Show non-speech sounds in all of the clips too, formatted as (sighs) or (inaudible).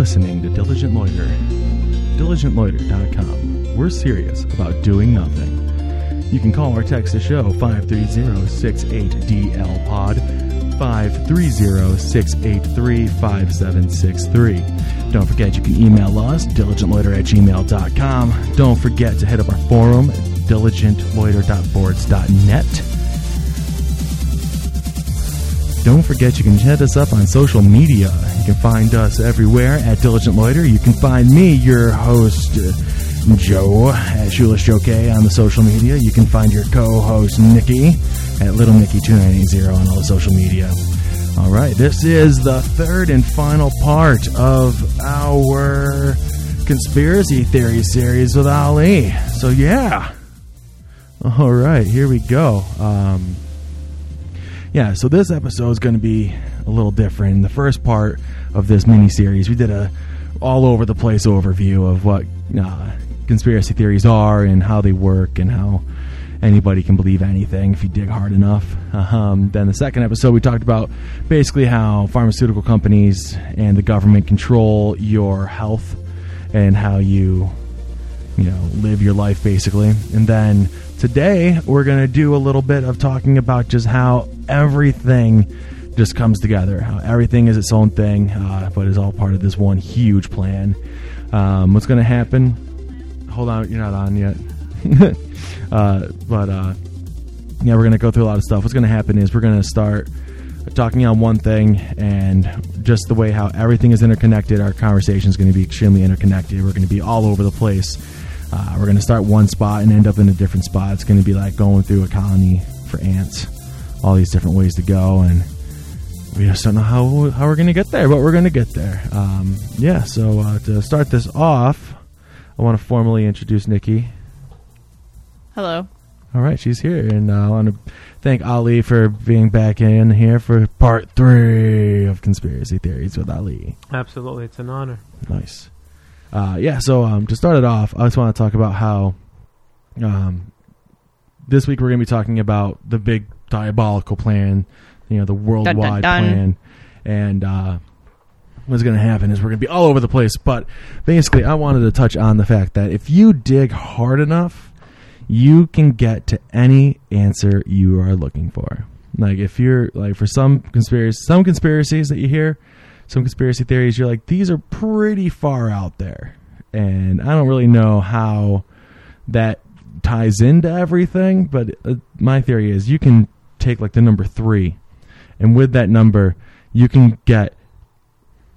listening to Diligent Loiter. DiligentLoiter.com. We're serious about doing nothing. You can call or text the show 530-68DL-POD, 530-683-5763. Don't forget you can email us, diligentloiter at gmail.com. Don't forget to hit up our forum, diligentloiter.boards.net. Don't forget you can hit us up on social media. You can find us everywhere at Diligent Loiter. You can find me, your host, uh, Joe, at Shoeless Joe K on the social media. You can find your co-host, Nikki, at Little Nikki 2980 on all the social media. All right, this is the third and final part of our conspiracy theory series with Ali. So, yeah. All right, here we go. Um, yeah, so this episode is going to be a little different. In the first part of this mini series, we did a all over the place overview of what uh, conspiracy theories are and how they work and how anybody can believe anything if you dig hard enough. Um, then the second episode, we talked about basically how pharmaceutical companies and the government control your health and how you you know live your life basically and then today we're going to do a little bit of talking about just how everything just comes together how everything is its own thing uh, but is all part of this one huge plan. Um, what's going to happen? Hold on you're not on yet. (laughs) Uh, but uh, yeah we're going to go through a lot of stuff. What's going to happen is we're going to start talking on one thing and just the way how everything is interconnected our conversation is going to be extremely interconnected. We're going to be all over the place uh, we're going to start one spot and end up in a different spot. It's going to be like going through a colony for ants. All these different ways to go, and we just don't know how how we're going to get there, but we're going to get there. Um, yeah. So uh, to start this off, I want to formally introduce Nikki. Hello. All right, she's here, and uh, I want to thank Ali for being back in here for part three of conspiracy theories with Ali. Absolutely, it's an honor. Nice. Uh, yeah, so um, to start it off, I just want to talk about how um, this week we're going to be talking about the big diabolical plan, you know, the worldwide dun. plan. And uh, what's going to happen is we're going to be all over the place. But basically, I wanted to touch on the fact that if you dig hard enough, you can get to any answer you are looking for. Like if you're like for some conspiracy, some conspiracies that you hear, some conspiracy theories, you're like, these are pretty far out there. And I don't really know how that ties into everything, but uh, my theory is you can take like the number three, and with that number, you can get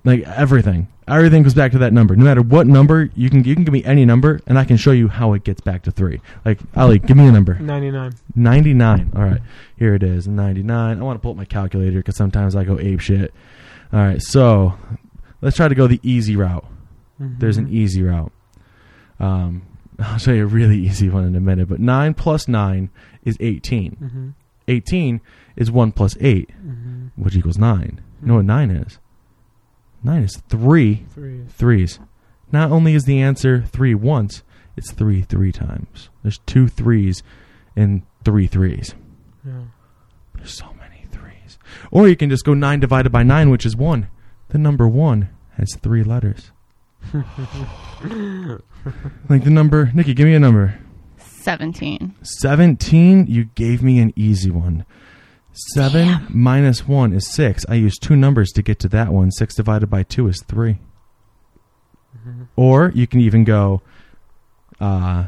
like everything. Everything goes back to that number. No matter what number, you can you can give me any number, and I can show you how it gets back to three. Like Ali, give me a number. 99. 99. All right. Here it is. 99. I want to pull up my calculator because sometimes I go ape shit. All right. So let's try to go the easy route. There's an easy route. Um, (laughs) I'll show you a really (laughs) easy one in a minute. But 9 plus 9 is 18. Mm-hmm. 18 is 1 plus 8, Mm-hmm. which equals 9. You know what 9 is? 9 is 3 Three. threes. Not only is the answer 3 once, it's 3 three times. There's two threes and three threes. Yeah. There's so. Or you can just go 9 divided by 9, which is 1. The number 1 has three letters. (laughs) Like the number, Nikki, give me a number. 17. 17, you gave me an easy one. 7 Damn. minus 1 is 6. I used two numbers to get to that one. 6 divided by 2 is 3. Or you can even go uh,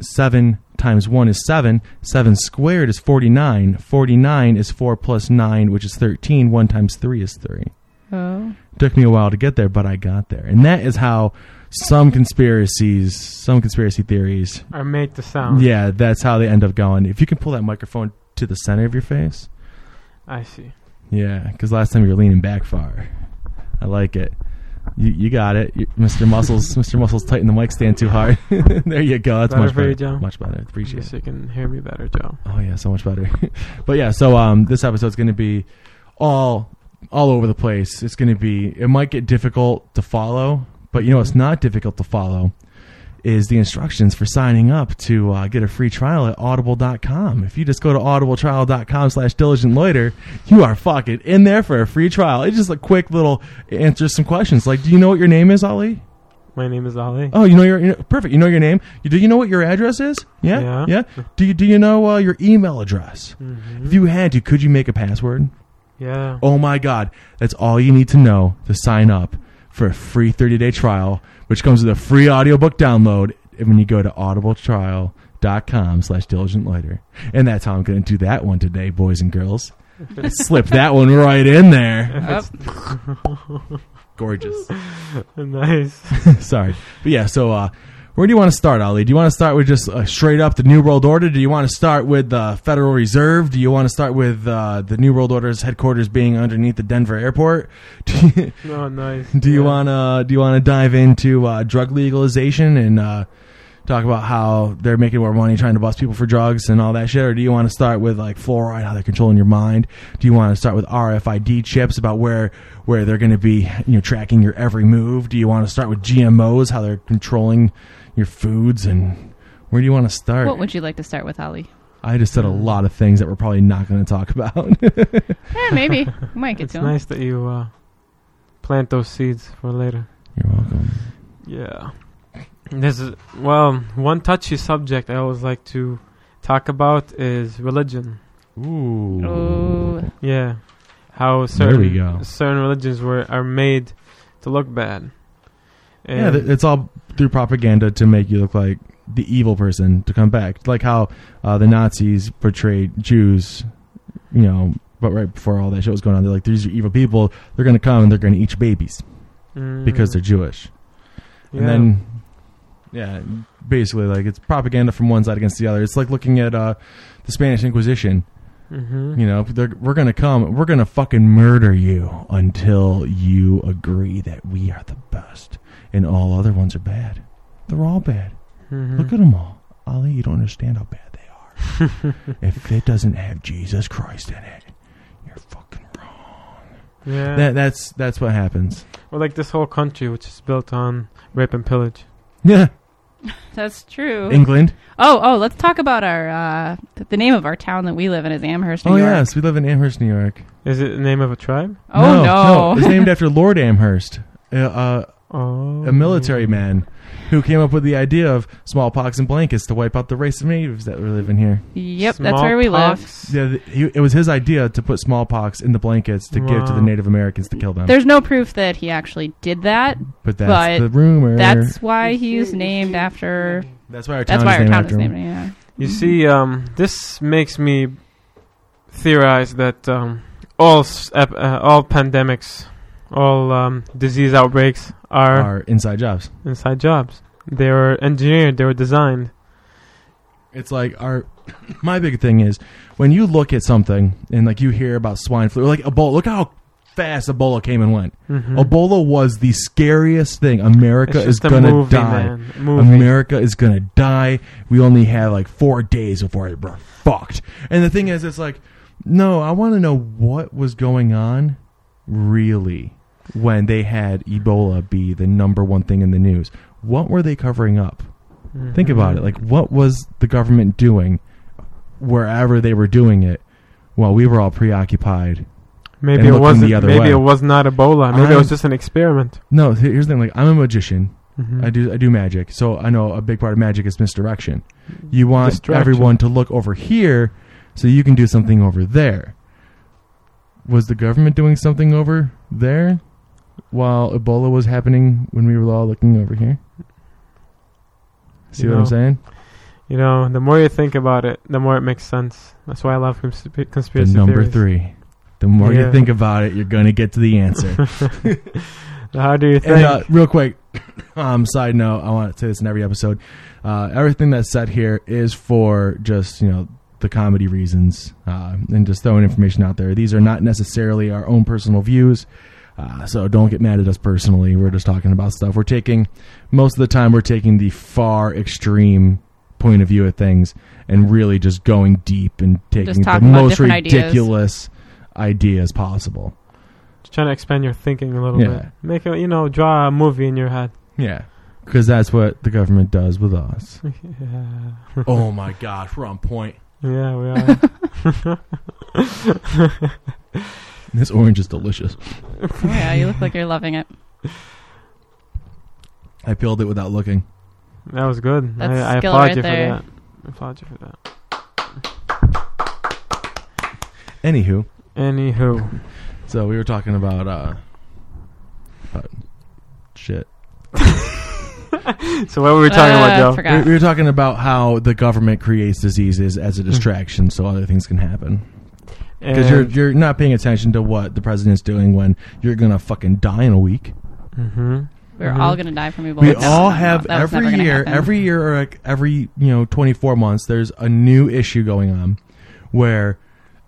7 times 1 is 7. 7 squared is 49. 49 is 4 plus 9, which is 13. 1 times 3 is 3. Oh. Took me a while to get there, but I got there. And that is how some conspiracies, some conspiracy theories, Or make the sound. yeah, that's how they end up going. If you can pull that microphone to the center of your face, I see. yeah, because last time you were leaning back far. I like it. You, you got it, You- Mr. Muscles. (laughs) Mr. Muscles, tighten the mic stand too hard. (laughs) there you go. That's Better much better. you, Joe? Much better. Appreciate it. you can hear me better, Joe. Oh yeah, so much better. (laughs) but yeah, so um, this episode's going to be all all over the place. It's going to be. It might get difficult to follow, but you know, it's not difficult to follow. Is the instructions for signing up to uh, get a free trial at audible.com. If you just go to audibletrial.com slash diligent loiter, you are fucking in there for a free trial. It's just a quick little answer some questions. Like, do you know what your name is, Ali? My name is Ali. Oh, you know your you know, perfect. You know your name. You, do you know what your address is? Yeah, Yeah. Do you do you know uh, your email address? Mhm. If you had to, could you make a password? Yeah. Oh my God, that's all you need to know to sign up for a free 30 day trial, which comes with a free audiobook download when you go to audibletrial.com slash diligent loiter. And that's how I'm going to do that one today, boys and girls. (laughs) Slip that one right in there. Gorgeous. (laughs) nice. (laughs) Sorry. But yeah, so uh, where do you want to start, Ali? Do you want to start with just uh, straight up the New World Order? Do you want to start with the Federal Reserve? Do you want to start with uh, the New World Order's headquarters being underneath the Denver airport? (laughs) Do you, No, nice. do you want to do you want to dive into uh, drug legalization and uh, talk about how they're making more money trying to bust people for drugs and all that shit, or do you want to start with like fluoride, how they're controlling your mind? Do you want to start with RFID chips about where where they're going to be you know tracking your every move? Do you want to start with GMOs, how they're controlling your foods, and where do you want to start? What would you like to start with, Ali? I just said a lot of things that we're probably not going to talk about. (laughs) Eh, maybe. We might get It's to 'em. nice that you uh, plant those seeds for later. You're welcome. Yeah. This is well, one touchy subject I always like to talk about is religion. Ooh. Oh, Yeah. How There certain we go. certain religions were are made to look bad. Yeah, th- it's all through propaganda to make you look like the evil person to come back. Like how uh, the Nazis portrayed Jews, you know, but right before all that shit was going on, they're like, these are evil people. They're going to come and they're going to eat your babies Mm, because they're Jewish. yeah. And then, yeah, basically, like, it's propaganda from one side against the other. It's like looking at uh, the Spanish Inquisition. Mhm. You know, they're, we're going to come, we're going to fucking murder you until you agree that we are the best and all other ones are bad. They're all bad. Mhm. Look at them all. Ali, you don't understand how bad they are. (laughs) if it doesn't have Jesus Christ in it, you're fucking wrong. yeah. That, that's that's what happens. or like this whole country, which is built on rape and pillage. Yeah, (laughs) that's true. England. oh, oh, let's talk about our uh, th- the name of our town that we live in is Amherst, New oh York. yes, we live in Amherst, New York. Is it the name of a tribe? Oh no, it's named (laughs) after Lord Amherst, uh, uh, Oh, a military man who came up with the idea of smallpox and blankets to wipe out the race of natives that were living here. yep, that's where we live. Smallpox? Yeah, th- he, it was his idea to put smallpox in the blankets to give to the Native Americans to kill them. There's no proof that he actually did that. but that's but the rumor. That's why he's named after. That's why our town That's why is our named town after is him. Yeah. You see, um, this makes me theorize that um, all s- ep- uh, all pandemics, all um, disease outbreaks are Our inside jobs. inside jobs. They were engineered. They were designed. It's like our. (coughs) My big thing is when you look at something and like you hear about swine flu, like Ebola. Look how fast Ebola came and went. Mhm. Ebola was the scariest thing. America is gonna movie, die. man. A movie. America is gonna die. We only have like four days before we're fucked. And the thing is, it's like, no, I want to know what was going on, really, when they had Ebola be the number one thing in the news. What were they covering up? Think about it. Like, what was the government doing wherever they were doing it while we were all preoccupied? maybe it wasn't. the other maybe way. it was not Ebola. Maybe it I'm- was just an experiment. No, here's the thing. Like, I'm a magician. Mhm. I do I do magic, so I know a big part of magic is misdirection. You want everyone to look over here, so you can do something over there. Was the government doing something over there while Ebola was happening when we were all looking over here? See You what I'm saying? You know, the more you think about it, the more it makes sense. That's why I love consp- The conspiracy number theories. three. The more you think about it, you're gonna get to the answer. (laughs) How do you think? And uh, real quick, (coughs) um, side note, I want to say this in every episode. Uh, everything that's said here is for just you know the comedy reasons uh, and just throwing information out there. These are not necessarily our own personal views, uh, so don't get mad at us personally. We're just talking about stuff. We're taking most of the time we're taking the far extreme point of view of things and really just going deep and taking the most different ideas. ridiculous ideas possible. Just trying to expand your thinking a little Yeah. bit. Make it, you know, draw a movie in your head. Yeah. Because that's what the government does with us. (laughs) yeah. oh my gosh, we're on point. Yeah, we are. (laughs) (laughs) (laughs) This orange is delicious. Oh, (laughs) yeah, you look like you're loving it. I peeled it without looking. that was good. That's I, I skill applaud right you there. for that. I applaud you for that. Anywho, Anywho, (laughs) so we were talking about uh, about shit. so what were we talking Uh, about, Joe? We, we were talking about how the government creates diseases as a distraction, so other things can happen. Because you're you're not paying attention to what the president's doing when you're gonna fucking die in a week. Mhm. We're Mhm. all gonna die from Ebola. We No, all no, no, have that was never every year, happen. every year or like every you know 24 months. There's a new issue going on where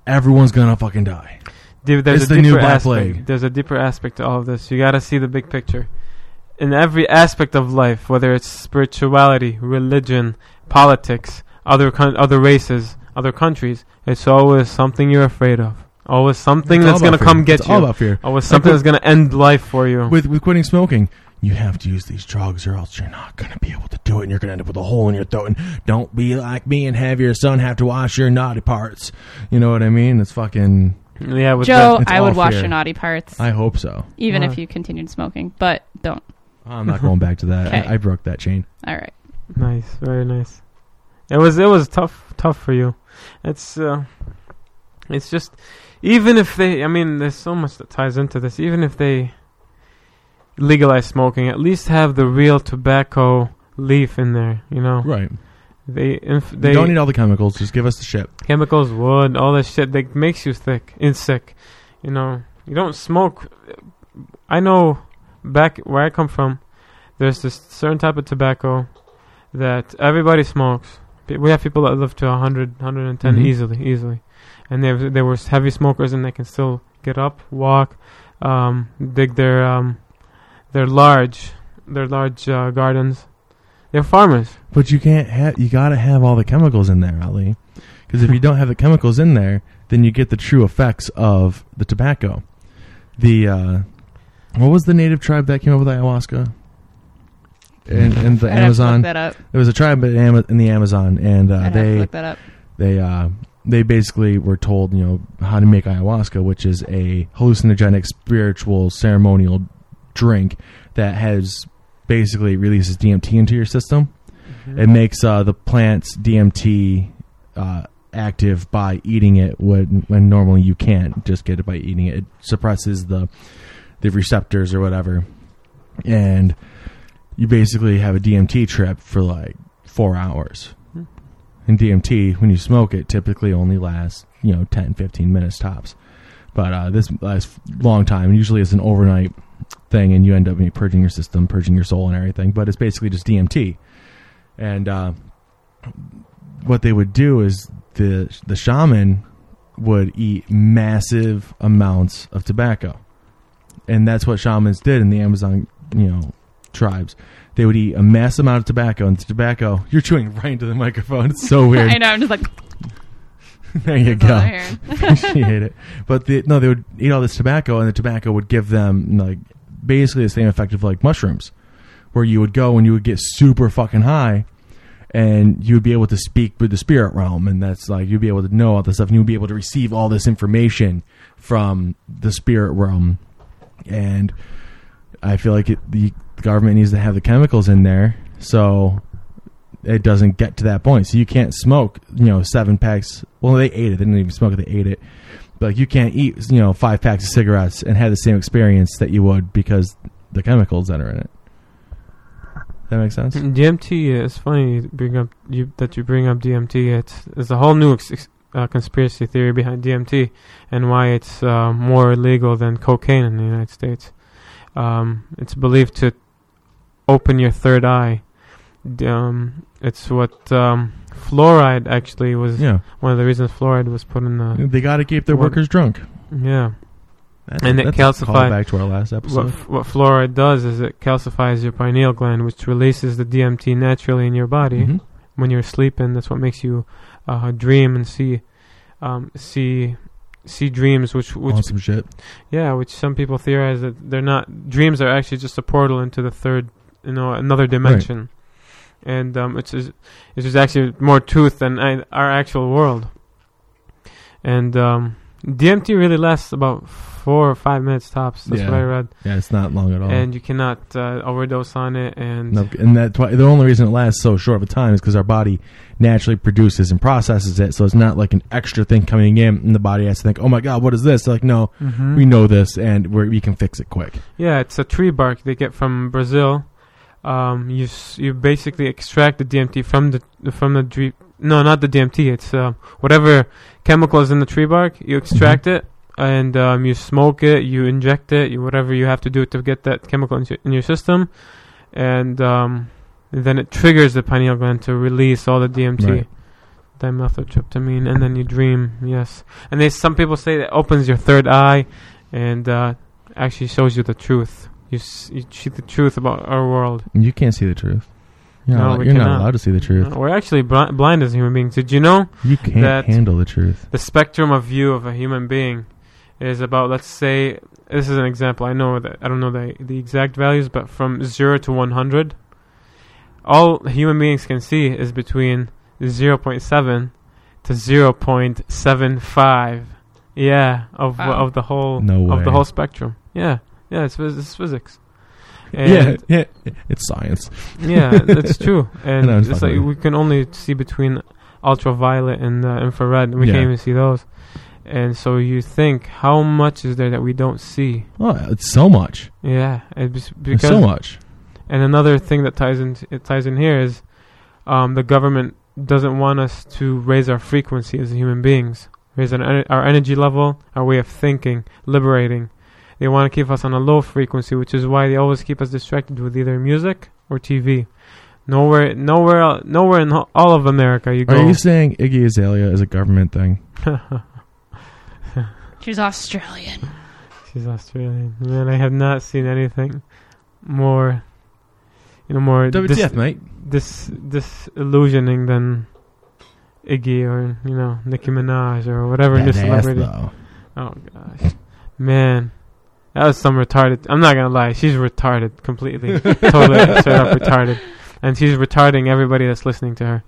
everyone's gonna fucking die. Dude, there's It's a the new deeper Black aspect. Plague. There's a deeper aspect to all of this. You got to see the big picture. In every aspect of life, whether it's spirituality, religion, politics, other con- other races, other countries, it's always something you're afraid of. Always something It's that's going to come fear. get It's you. all about fear. Always something with- that's going to end life for you. With with quitting smoking, you have to use these drugs, or else you're not gonna be able to do it, and you're gonna end up with a hole in your throat. And don't be like me and have your son have to wash your naughty parts. You know what I mean? It's fucking. yeah, with Joe, It's I all would wash your naughty parts, I hope so. even Why? if you continued smoking. But don't. I'm not going back to that. (laughs) I, I broke that chain. All right. nice, very nice. It was it was tough tough for you. It's uh, it's just even if they, I mean, there's so much that ties into this. Even if they legalize smoking, at least have the real tobacco leaf in there. You know, Right. they inf- They they don't need all the chemicals. Just give us the shit. chemicals, wood, all this shit that makes you thick and sick. You know, you don't smoke. I know back where I come from, there's this certain type of tobacco that everybody smokes. We have people that live to 100, 110 Mhm. easily, easily, and they they were heavy smokers and they can still get up, walk, um, dig their um, their large their large uh, gardens. They're farmers. But you can't have. You gotta have all the chemicals in there, Ali. Because if you don't have the chemicals in there, then you get the true effects of the tobacco. The uh, what was the native tribe that came up with ayahuasca? In, in the I'd have to Amazon, look that up. it was a tribe in Ama- in the Amazon, and uh, I'd have to they look that up. they uh, they basically were told you know how to make ayahuasca, which is a hallucinogenic spiritual ceremonial drink that has basically releases DMT into your system. It makes uh, the plant's DMT uh, active by eating it when when normally you can't just get it by eating it. It suppresses the the receptors or whatever, and you basically have a DMT trip for like four hours. Hmm. And DMT, when you smoke it, typically only lasts you know 10, 15 minutes tops. But uh, this lasts a long time. Usually, it's an overnight thing, and you end up purging your system, purging your soul, and everything. But it's basically just DMT. And uh, what they would do is the the shaman would eat massive amounts of tobacco, and that's what shamans did in the Amazon, you know, tribes. They would eat a mass amount of tobacco, and the tobacco (laughs) you're chewing right into the microphone. It's so weird. (laughs) I know. I'm just like, (laughs) there you go. She hate it. But the, no, they would eat all this tobacco, and the tobacco would give them like basically the same effect of like mushrooms, where you would go and you would get super fucking high, and you would be able to speak with the spirit realm, and that's like you'd be able to know all this stuff, and you'd be able to receive all this information from the spirit realm, and I feel like it, the government needs to have the chemicals in there so it doesn't get to that point. So you can't smoke, you know, seven packs. Well, they ate it. They didn't even smoke it. They ate it. But you can't eat, you know, five packs of cigarettes and have the same experience that you would because the chemicals that are in it. That makes sense. DMT is funny you bring up you that you bring up DMT. It's there's a whole new ex- uh, conspiracy theory behind DMT and why it's uh, more illegal than cocaine in the United States. Um, it's believed to open your third eye. Um, it's what um, fluoride actually was Yeah, one of the reasons fluoride was put in the they got to keep their What- workers drunk. yeah. That's, And it that's calcified- a callback to our last What, episode. f- what fluoride does is it calcifies your pineal gland, which releases the DMT naturally in your body. Mhm. when you're sleeping. That's what makes you uh, dream and see, um, see, see dreams. Which, which, Awesome shit. yeah, which some people theorize that they're not. Dreams are actually just a portal into the third, you know another dimension, and um, it's just, it's just actually more truth than I, our actual world. And um, DMT really lasts about four or five minutes tops. That's what I read, Yeah, it's not long at all. and you cannot uh, overdose on it. And No, and that's why the only reason it lasts so short of a time is because our body naturally produces and processes it. So it's not like an extra thing coming in, and the body has to think, "Oh my god, what is this?" They're like, no, Mhm. we know this, and we're, we can fix it quick. Yeah, it's a tree bark they get from Brazil. Um, you s- you basically extract the DMT from the from the tree. No, not the DMT. It's uh, whatever chemical is in the tree bark. You extract it and um, you smoke it. You inject it. You whatever you have to do to get that chemical in your, in your system, and um, then it triggers the pineal gland to release all the DMT. Right. Dimethyltryptamine, and then you dream. Yes, and they some people say that opens your third eye, and uh, actually shows you the truth. You, s- you see the truth about our world. You can't see the truth. You're, No, not, we you're not allowed to see the truth. Uh, We're actually bri- blind as human beings. Did you know You can't That- handle the truth. the spectrum of view of a human being is about? Let's say this is an example. I know that I don't know the the exact values, but from zero to one hundred, all human beings can see is between zero point seven to zero point seven five. Yeah, of Wow. of the whole No of the whole spectrum. Yeah, yeah, it's, it's physics. (laughs) Yeah, yeah, it's science. yeah, it's (laughs) true, and No, it's it's like we can only see between ultraviolet and uh, infrared. and We Yeah. can't even see those, and so you think how much is there that we don't see? Oh, it's so much. Yeah, It's because so much. and another thing that ties in it ties in here is um, the government doesn't want us to raise our frequency as human beings, raise our, ener- our energy level, our way of thinking, liberating. They want to keep us on a low frequency, which is why they always keep us distracted with either music or TV. Nowhere, nowhere, nowhere in all of America you go. Are you saying Iggy Azalea is a government thing? (laughs) She's Australian. She's Australian. Man, I have not seen anything more, you know, more dis- WTF, mate? this disillusioning than Iggy or you know Nicki Minaj or whatever new celebrity. though. Oh gosh, man, that was some retarded. I'm not gonna lie, she's retarded completely, (laughs) totally straight up retarded, and she's retarding everybody that's listening to her.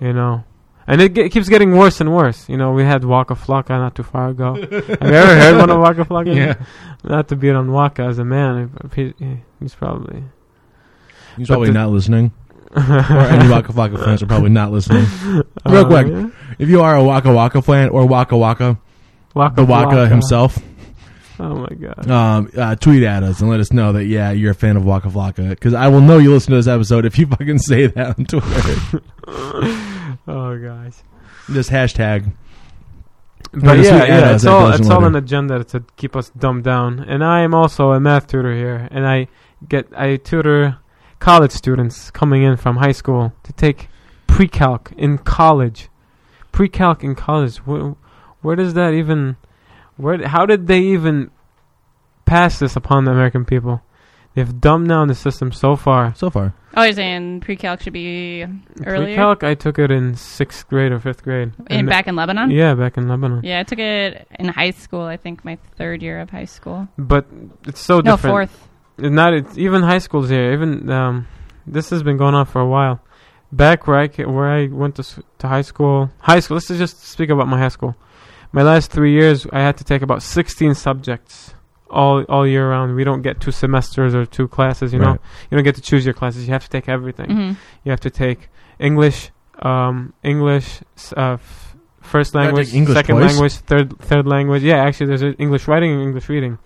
You know. And it, ge- keeps getting worse and worse. You know, we had Waka Flocka not too far ago. Have you ever heard one of Waka Flocka? (laughs) Yeah. Not to beat on Waka as a man, he- he's probably He's probably not listening. (laughs) or any Waka Flocka fans are probably not listening. (laughs) Real Uh, quick, yeah. if you are a Waka Waka fan or Waka Waka, Waka the Waka Flocka. himself, Oh my god. um, uh, tweet at us and let us know that yeah you're a fan of Waka Flocka because I will know you listen to this episode if you (laughs) fucking say that on Twitter. (laughs) oh gosh. Just hashtag. But yeah, yeah, it's all it's all an agenda to keep us dumbed down. And I am also a math tutor here, and I get I tutor college students coming in from high school to take pre-calc in college. Pre-calc in college. Where, where does that even? Where? How did they even pass this upon the American people? They've dumbed down the system so far. So far, Oh, you're saying pre-calc should be earlier? Pre-calc, I took it in sixth grade or fifth grade. in And- back in Lebanon? Yeah, back in Lebanon. Yeah, I took it in high school. I think my third year of high school. But it's so different. No, different. fourth. Not it's, even high schools here. Even um, this has been going on for a while. Back where I where I went to to high school, high school. Let's just speak about my high school. My last three years, I had to take about sixteen subjects all all year round. We don't get two semesters or two classes. You know, you don't get to choose your classes. You have to take everything. hmm You have to take English, um, English, uh, f- first language, English second twice? language, third third language. Yeah, actually, there's English writing and English reading.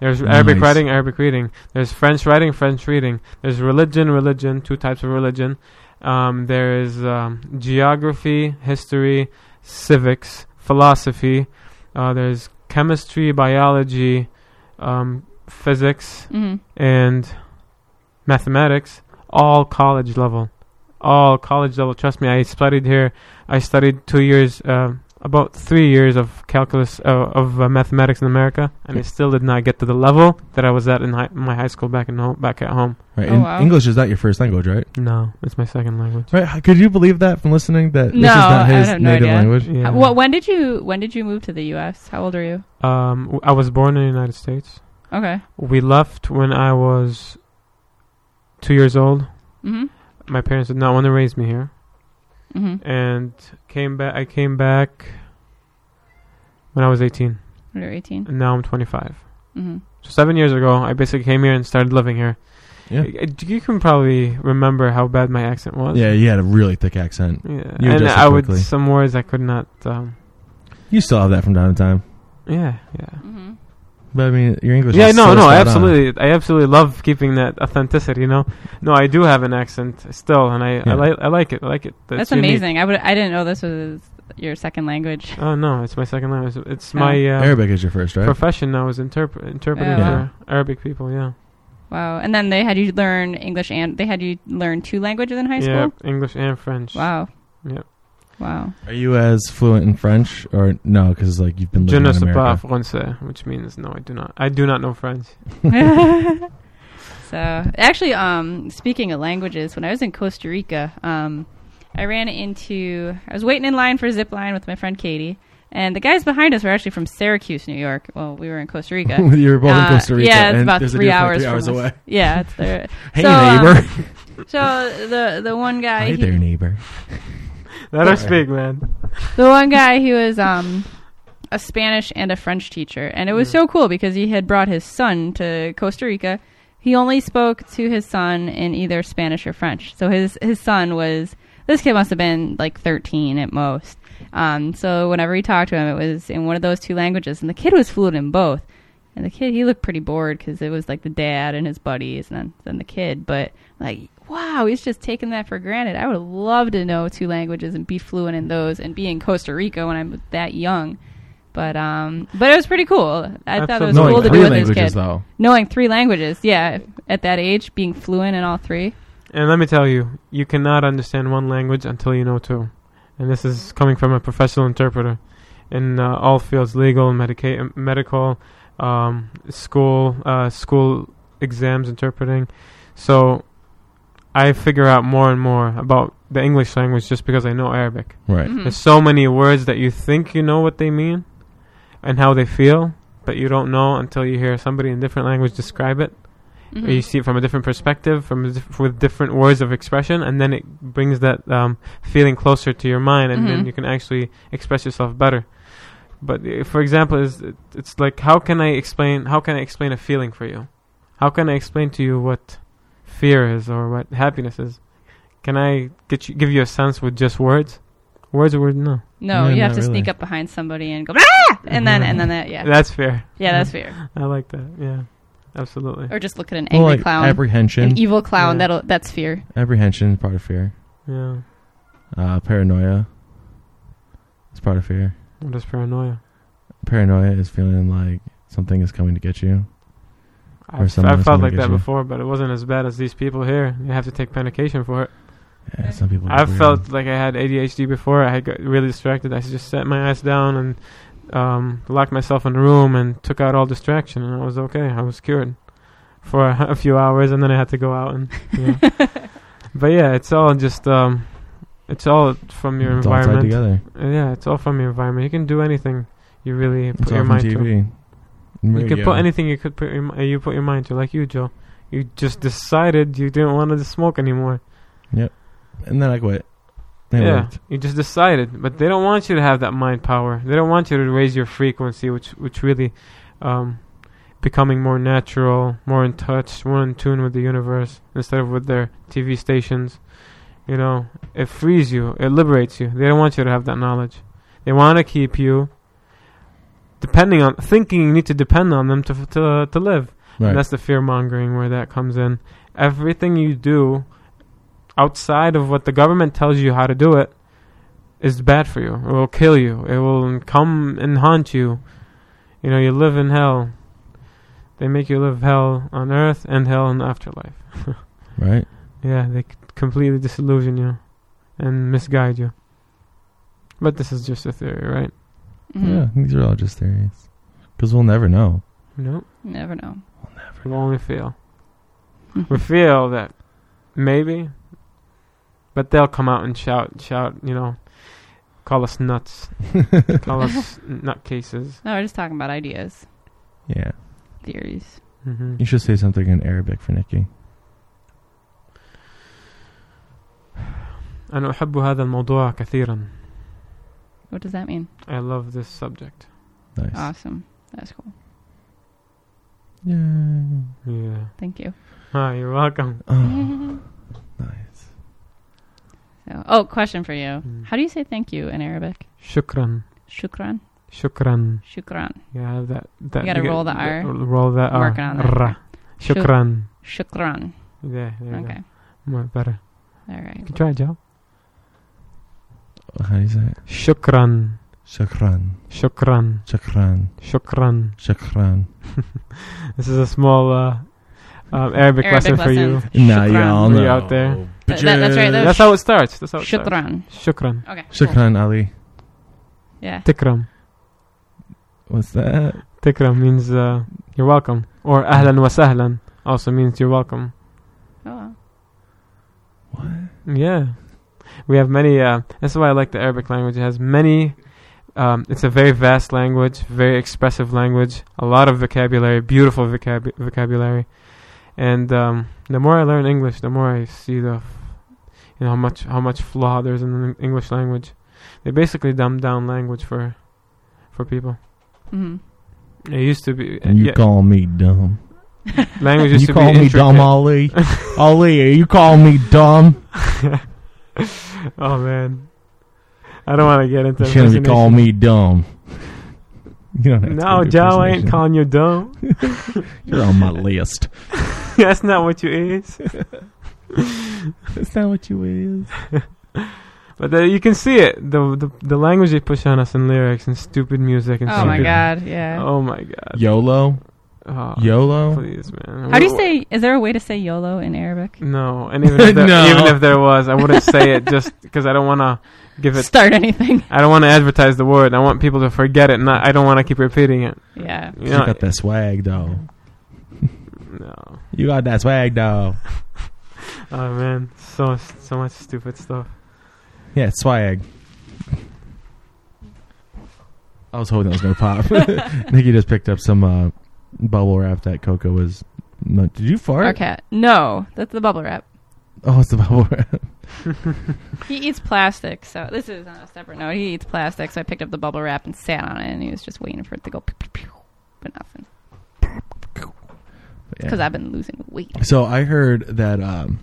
There's Arabic Nice. writing, Arabic reading. There's French writing, French reading. There's religion, religion. Two types of religion. Um, there is um, geography, history, civics, philosophy. Uh, there's chemistry, biology, um, physics hmm and mathematics, all college level. All college level. Trust me, I studied here. I studied two years, uh, about three years of calculus, uh, of uh, mathematics in America, and I still did not get to the level that I was at in hi- my high school back in home, back at home. right? Oh, and wow. English is not your first language, right? No, it's my second language. Right? Could you believe that from listening that this is not I his no native idea. language? Yeah. What? When did you When did you move to the U.S.? How old are you? Um, w- I was born in the United States. Okay. We left when I was two years old. Mhm. My parents did not want to raise me here, Mhm. and came back. I came back when I was 18, When you were 18. and now I'm 25. Mhm. So seven years ago, I basically came here and started living here. Yeah. Y- You can probably remember how bad my accent was. Yeah, you had a really thick accent. Yeah, You and adjusted I would some words I could not. Um, You still have that from time to time. yeah, yeah. Mhm. But I mean, your English. Yeah, is no, so no, I spot on. absolutely, I absolutely love keeping that authenticity. You know, no, I do have an accent still, and I, Yeah. I like, I like it, I like it. That's, unique. amazing. I would. I didn't know this was your second language. Oh no, it's my second language. It's Oh. my uh, Arabic is your first, right? profession now is interpre- interpreting Yeah. for Arabic people. Yeah, Wow. And then they had you learn English and they had you learn two languages in high yeah, school. English and French. Wow. Yeah. Wow. Are you as fluent in French or no? Because like you've been Je living ne in sais pas America. français, which means no, I do not. I do not know French. (laughs) (laughs) so actually, um, speaking of languages, when I was in Costa Rica, um, I ran into. I was waiting in line for a zip line with my friend Katie, and the guys behind us were actually from Syracuse, New York. Well, we were in Costa Rica. (laughs) you were both in Uh, Costa Rica. Yeah, it's and about there's a three dude from hours. Three hours from us. away. Yeah, it's there. Hey So, um, neighbor. So the the one guy, Hi he- there, neighbor. Let her speak, man. the one guy he was um a Spanish and a French teacher, and it was so cool because he had brought his son to Costa Rica. He only spoke to his son in either Spanish or French. So his his son was this kid must have been like 13 at most. Um, so whenever he talked to him, it was in one of those two languages, and the kid was fluent in both. And the kid, he looked pretty bored because it was like the dad and his buddies, and then, then the kid. But like, wow, he's just taking that for granted. I would love to know two languages and be fluent in those, and be in Costa Rica when I'm that young. But um, but it was pretty cool. I thought it was Absolutely. cool to three do with his languages kid. though. Knowing three languages, yeah, at that age, being fluent in all three. And let me tell you, you cannot understand one language until you know two. And this is coming from a professional interpreter in uh, all fields: legal, medica- medical, um, school, uh, school exams, interpreting. So I figure out more and more about the English language just because I know Arabic. Right. Mhm. There's so many words that you think you know what they mean and how they feel, but you don't know until you hear somebody in a different language describe it Mhm. or you see it from a different perspective, from a diff- with different words of expression, and then it brings that um, feeling closer to your mind, and then Mhm. you can actually express yourself better. But uh, for example, is it, it's like how can I explain? How can I explain a feeling for you? How can I explain to you what fear is or what happiness is? Can I get you give you a sense with just words? Words or words? No, No, Yeah, you have not to sneak up behind somebody and go ah, and then and then that yeah that's fair. yeah that's fair. (laughs) I like that. Yeah, absolutely. Or just look at an Well, angry like clown, apprehension. an evil clown. Yeah. That'll that's fear. apprehension is part of fear. Yeah. Uh, paranoia is part of fear. What is paranoia? Paranoia is feeling like something is coming to get you. Or I've, I've felt like that you. before, but it wasn't as bad as these people here. You have to take medication for it. Yeah, some people. I've felt like I had ADHD before. I had got really distracted. I just set my ass down and um, locked myself in a room and took out all distraction, and I was okay. I was cured for a, (laughs) a few hours, and then I had to go out and. You know. (laughs) but yeah, it's all just um, it's all from your It's all tied environment. together. Uh, yeah, it's all from your environment. You can do anything you really It's put all your from mind to. You can put anything you could put your, you put your mind to, like you, Joe. You just decided you didn't want to smoke anymore. Yep. And then I quit. It yeah, worked. you just decided, but they don't want you to have that mind power. They don't want you to raise your frequency, which which really, um, becoming more natural, more in touch, more in tune with the universe instead of with their TV stations. You know, it frees you, it liberates you. They don't want you to have that knowledge. They want to keep you depending on thinking you need to depend on them to f- to to live. Right. And that's the fear mongering where that comes in. Everything you do outside of what the government tells you how to do it is bad for you. It will kill you. It will come and haunt you. You know, you live in hell. They make you live hell on earth and hell in the afterlife. (laughs) right. Yeah, they c- completely disillusion you and misguide you. But this is just a theory, right? Mhm. Yeah, these are all just theories. Because we'll never know. No, Never know. We'll never. we only feel. we feel that maybe, but they'll come out and shout, shout, you know, call us nuts, (laughs) call us nutcases. No, we're just talking about ideas, Yeah. theories. hmm You should say something in Arabic for Nikki. (sighs) أنا أحب هذا الموضوع كثيرا. What does that mean? I love this subject. Nice. Awesome. That's cool. Yay. Yeah. Thank you. Hi, (laughs) you're welcome. Oh, (laughs) nice. So, oh, question for you. Mm. How do you say thank you in Arabic? Shukran. Shukran. Shukran. Shukran. Yeah, that that You gotta get- roll the that- R. Roll that I'm R. working on that. Ra. Shukran. Shukran. Yeah, there you Okay. go. More better. All right. You can try, Joe. How do you say it? Shukran. Shukran. Shukran. Shukran. Shukran. Shukran. (laughs) This is a small uh, um, Arabic, Arabic lesson for you. lesson. Now y'all know. You out there. Th- that- that's right, that- That's how it starts. That's how it starts. Shukran. Shukran. Okay. cool. Shukran, Ali. Yeah. Tikram. What's that? Tikram means uh, you're welcome. Or ahlan wa sahlan also means you're welcome. Oh. What? Yeah. We have many, uh, that's why I like the Arabic language. It has many, um, it's a very vast language, very expressive language, a lot of vocabulary, beautiful vocab- vocabulary. And um, the more I learn English, the more I see the, you know, how much how much flaw there's in the English language. They basically dumb down language for, for people. hmm It used to be, And you yeah, call me dumb. language used You to call be me dumb. Ali. (laughs) Ali, you call me dumb? (laughs) (laughs) oh man, I don't want to get into. You shouldn't be calling me dumb. (laughs) You don't have No, do Joe, I ain't calling you dumb. (laughs) You're on my list. That's not what you is. That's not what you is. But uh, you can see it. The, the the language they push on us in lyrics and stupid music and Oh my God. Yeah. Oh my god. YOLO? Oh, YOLO? Please, man. How do you say? Is there a way to say YOLO in Arabic? No, and even if there, (laughs) No. even if there was, I wouldn't say it just because I don't want to give it. Start anything. I don't want to advertise the word. I want people to forget it. Not. I don't want to keep repeating it. Yeah. You You know, got that swag, though. no. You got that swag, though. (laughs) Oh man, so so much stupid stuff. Yeah, swag. I was hoping that was going to pop. (laughs) Nikki just picked up some uh, bubble wrap that Coco was. No, did you fart? Our cat. No, that's the bubble wrap. Oh, it's the bubble wrap. (laughs) He eats plastic, so this is on a separate note. He eats plastic, so I picked up the bubble wrap and sat on it, and he was just waiting for it to go, pew, pew, pew, but nothing. Yeah. Because I've been losing weight. So I heard that. Um,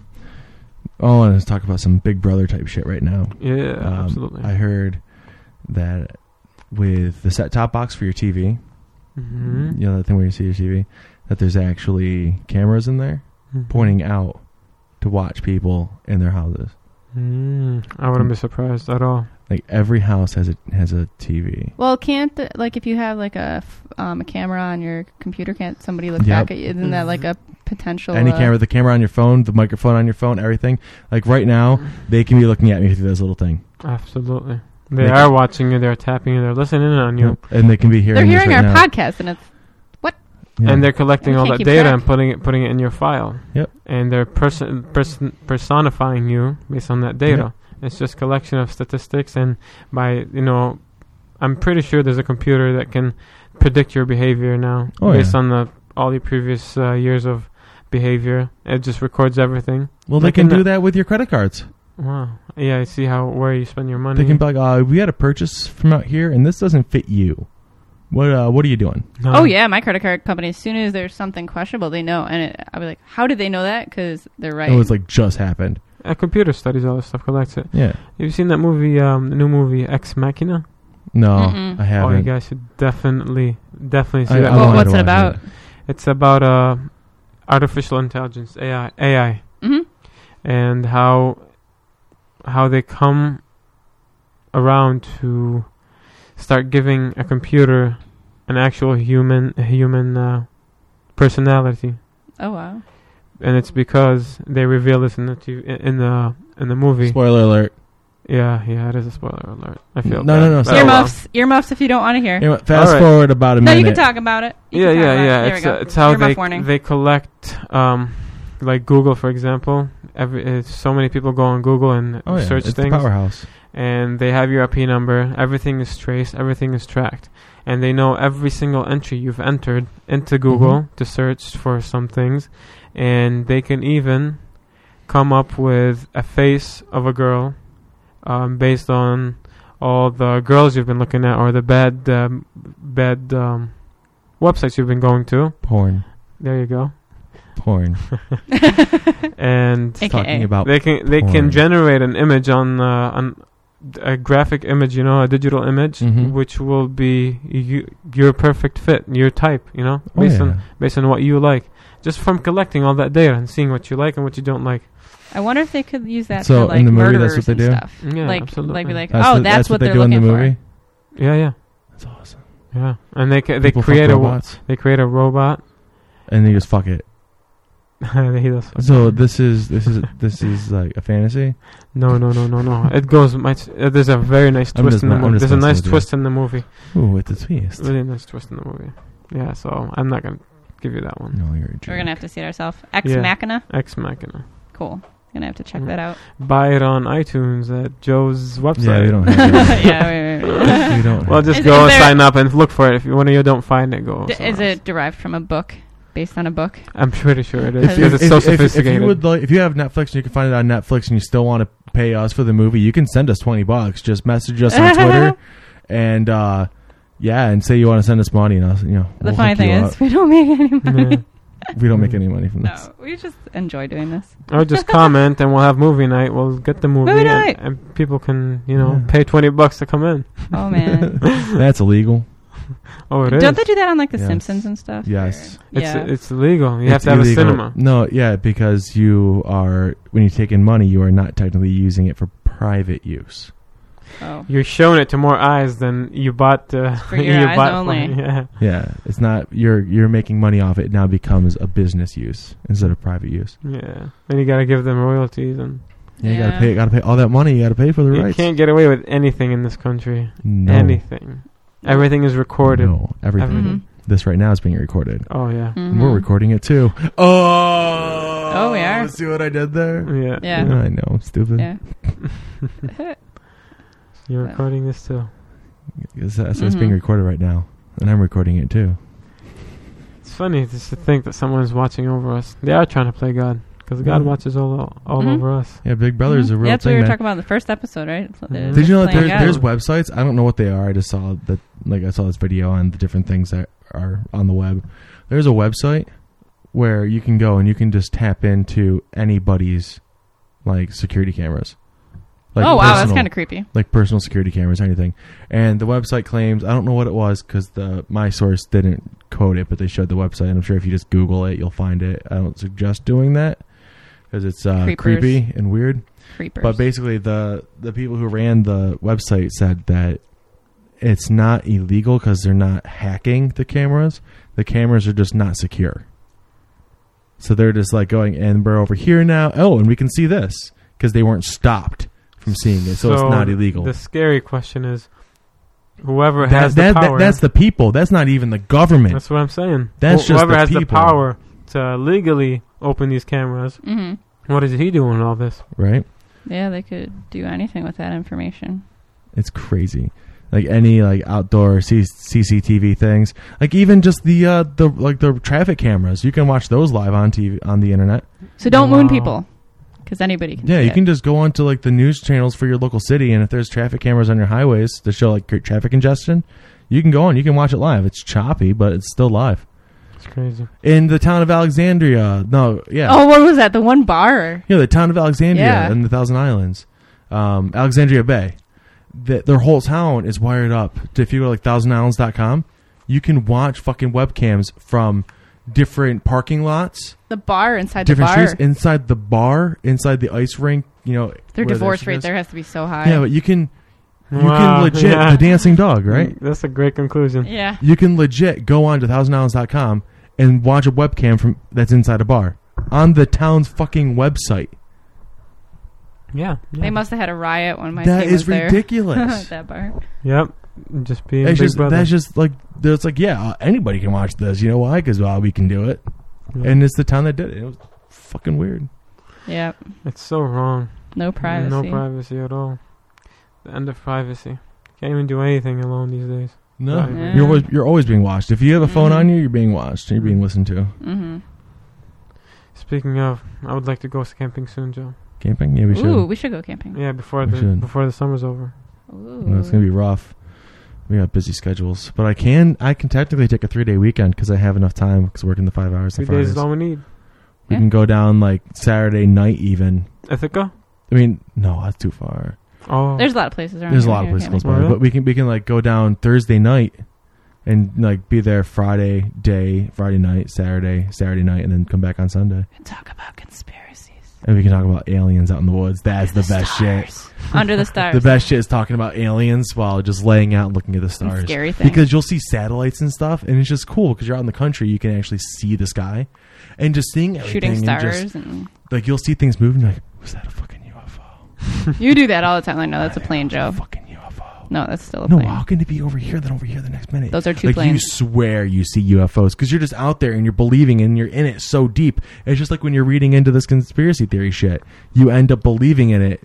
oh, I want to talk about some Big Brother type shit right now. Yeah, Um, absolutely. I heard that with the set top box for your TV, hmm you know that thing where you see your TV, that there's actually cameras in there pointing out to watch people in their houses. Mm, I wouldn't be surprised at all. Like every house has a has a TV. Well, can't the, like if you have like a f- um, a camera on your computer, can't somebody look Yep. back at you? Isn't that like a potential? Any uh, camera, the camera on your phone, the microphone on your phone, everything. Like right now, they can be looking at me through this little thing, Absolutely. They They are can- watching you. They're tapping you. They're listening in on you. and they can be hearing. They're hearing right our now. podcast, and it's Yeah. And they're collecting We all that data track. and putting it putting it in your file. Yep. And they're person, person personifying you based on that data. It's just collection of statistics and by you know, I'm pretty sure there's a computer that can predict your behavior now Oh, based yeah. on the all the previous uh, years of behavior. It just records everything. well, they like can in do that with your credit cards. Wow. Yeah, I see how where you spend your money. They can be like, uh, "We had a purchase from out here, and this doesn't fit you. What uh, what are you doing?" No. oh yeah, my credit card company. As soon as there's something questionable, they know, and it, I'll be like, how did they know that? Because they're right. It was like just happened. A computer studies all this stuff, collects it. Yeah. Have you seen that movie, um, the new movie Ex Machina? No, Mm-mm. I haven't. Oh, you guys should definitely, definitely see I- that. I Well, wanted movie. to what's it watch about? It's about uh, artificial intelligence, AI, AI, hmm and how how they come around to start giving a computer an actual human a human uh, personality, Oh wow. and it's because they reveal this in the TV, in the in the movie. Spoiler alert. Yeah, yeah, it is a spoiler alert. I feel No, bad. no, no, But sorry. oh, well. Earmuffs, earmuffs if you don't want to hear. Anyway, fast All right. forward about a No, minute. you can talk about it. You yeah, can talk yeah, it. yeah. There It's we uh, go. it's how Earmuff they warning. they collect, um, like Google, for example. Every it's, so many people go on Google and oh yeah, search it's things, powerhouse. and they have your IP number. Everything is traced. Everything is tracked, and they know every single entry you've entered into Google Mm-hmm. to search for some things, and they can even come up with a face of a girl um, based on all the girls you've been looking at or the bad um, bad um, websites you've been going to. Porn. There you go. Porn. (laughs) And AKA. Talking about they can they porn. can generate an image on uh, on a graphic image, you know, a digital image, Mhm. which will be you, your perfect fit, your type, you know, Oh, based yeah. on based on what you like. Just from collecting all that data and seeing what you like and what you don't like. I wonder if they could use that So, for like in the movie, murderers that's what they do? stuff. Yeah, like, absolutely. like, be like, That's oh, the- that's, what, they they're do in the looking movie. Yeah, yeah, That's awesome. yeah. And they ca- they People create a wo- robots, they create a robot. and they just fuck it. He does. (laughs) So this is this is this is like a fantasy. No, no, no, no, no. It goes much. Uh, there's a very nice I'm twist just in the ma- movie. There's a nice with you. twist in the movie. Ooh, with the twist. Really nice twist in the movie. Yeah, so I'm not gonna give you that one. No, you're a We're gonna have to see it ourselves. Ex Yeah. Machina. Ex Machina. Cool. Gonna have to check Mhm. that out. Buy it on iTunes at Joe's website. Yeah, we don't have that. (laughs) yeah. Wait, wait, wait. (laughs) we don't. Well, just Is- go and sign up and look for it. If you, one of you don't find it, go. D- is else. it derived from a book, based on a book? I'm pretty sure it is If because you- it's so if, if, sophisticated. If you would like, if you have Netflix and you can find it on Netflix, and you still want to pay us for the movie, you can send us twenty bucks. Just message us on Twitter, (laughs) and uh, yeah, and say you want to send us money, and I'll, you know, The we'll funny thing is, up. we don't make any money. Yeah. we don't make any money from this. No, we just enjoy doing this. or just comment and we'll have movie night. We'll get the movie, Movie and, night. and people can you know Yeah. pay twenty bucks to come in. Oh man, (laughs) That's illegal. Oh, it is. don't they do that on like The Yes. Simpsons and stuff? Yes. Or- It's yeah. it's illegal. You have It's to have illegal. a cinema. No, yeah, because you are when you take in money, you are not technically using it for private use. oh. You're showing it to more eyes than you bought. Uh, for (laughs) your you eyes bought only. For, yeah. Yeah, it's not you're you're making money off it. it now becomes a business use instead of private use. Yeah, and you gotta give them royalties, and Yeah, you gotta pay. Gotta pay all that money. You gotta pay for the you rights. can't get away with anything in this country. no, Anything, everything is recorded. No, everything. Everything. Mhm. This right now is being recorded. Oh yeah, And We're recording it too. Oh, Oh, we are. See what I did there? yeah, Yeah. I know, I'm stupid. Yeah. (laughs) You're recording this too. It's, so it's being Mhm. recorded right now, and I'm recording it too. It's funny just to think that someone's watching over us. They are trying to play God because God Mhm. watches all all Mhm. over us. Yeah, Big Brother is a Mhm. real Yeah, that's what thing, we were man. talking about in the first episode, right? So they're Did Did you know that there's, there's websites? I don't know what they are. I just saw that, like, I saw this video on the different things that are on the web. There's a website where you can go and you can just tap into anybody's, like, security cameras. Like oh wow, that's kind of creepy. like personal security cameras or anything. And the website claims I don't know what it was because the my source didn't quote it, but they showed the website. And I'm sure if you just Google it, you'll find it. I don't suggest doing that because it's uh, creepy and weird. Creepers. But basically, the the people who ran the website said that it's not illegal because they're not hacking the cameras. The cameras are just not secure. So they're just like going, and we're over here now. Oh, and we can see this because they weren't stopped from seeing it, so, it's not illegal. The scary question is, whoever That- has that- the that- power. that's the people. That's not even the government. That's what I'm saying. That's Wh- just whoever the has the power to legally open these cameras. hmm What is he doing with all this? right? Yeah, they could do anything with that information. It's crazy. Like any like outdoor C- CCTV things, like even just the uh the like the traffic cameras, you can watch those live on TV on the internet. So don't moon people, because anybody can. Yeah, see you it. can just go onto like the news channels for your local city, and if there's traffic cameras on your highways to show like great traffic congestion, you can go on. You can watch it live. It's choppy, but it's still live. It's crazy. In the town of Alexandria, no, yeah, Oh, what was that? The one bar. Yeah, the town of Alexandria Yeah. and the Thousand Islands, um, Alexandria Bay. The, their whole town is wired up. To, if you go to like thousandsislands.com, you can watch fucking webcams from different parking lots, The bar inside different the bar. streets, inside the bar, inside the ice rink. You know, Their where divorce shit rate is. there has to be so high. Yeah, but you can you Wow, can legit yeah. the dancing dog, right? That's a great conclusion. yeah. You can legit go on to thousandsislands.com and watch a webcam from that's inside a bar on the town's fucking website. Yeah. yeah. They must have had a riot when my That thing is was there. (laughs) ridiculous. that bar. Yep. Just being That's Big just Brother. that's just like it's like yeah, uh, anybody can watch this. You know why? Because well, we can do it, Yeah. and it's the town that did it. It was fucking weird. Yep. it's so wrong. No privacy. No privacy at all. The end of privacy. Can't even do anything alone these days. No, Yeah. you're always you're always being watched. If you have a phone Mhm. on you, you're being watched. You're being listened to. Mm-hmm. Speaking of, I would like to go camping soon, Joe. Camping? Yeah, we should. Ooh, we should go camping. Yeah, before We the should. before the summer's over. Ooh. No, it's gonna be rough. We got busy schedules, but I can I can technically take a three day weekend because I have enough time because working the five hours. Three on days is all we need. We Yeah. can go down like Saturday night even. Ithaca? I mean, no, that's too far. Oh, There's a lot of places around. There's a here lot of places you close by, Really? but we can we can like go down Thursday night and like be there Friday day, Friday night, Saturday, Saturday night, and then come back on Sunday. and talk about conspiracies. And we can talk about aliens out in the woods. That's the, The best shit. stars. Under the (laughs) stars. The best shit is talking about aliens while just laying out and looking at the stars. Scary thing. Because you'll see satellites and stuff, and it's just cool because you're out in the country. You can actually see the sky, and just seeing everything. shooting and stars. just, and like you'll see things moving. You're like, was that a fucking UFO? You do that all the time. I know that's a plane, That Joe. a fucking UFO. No, that's still a No, plane. how can it be over here then over here the next minute? Those are two like planes. you swear you see UFOs because you're just out there and you're believing and you're in it so deep. It's just like when you're reading into this conspiracy theory shit, you end up believing in it,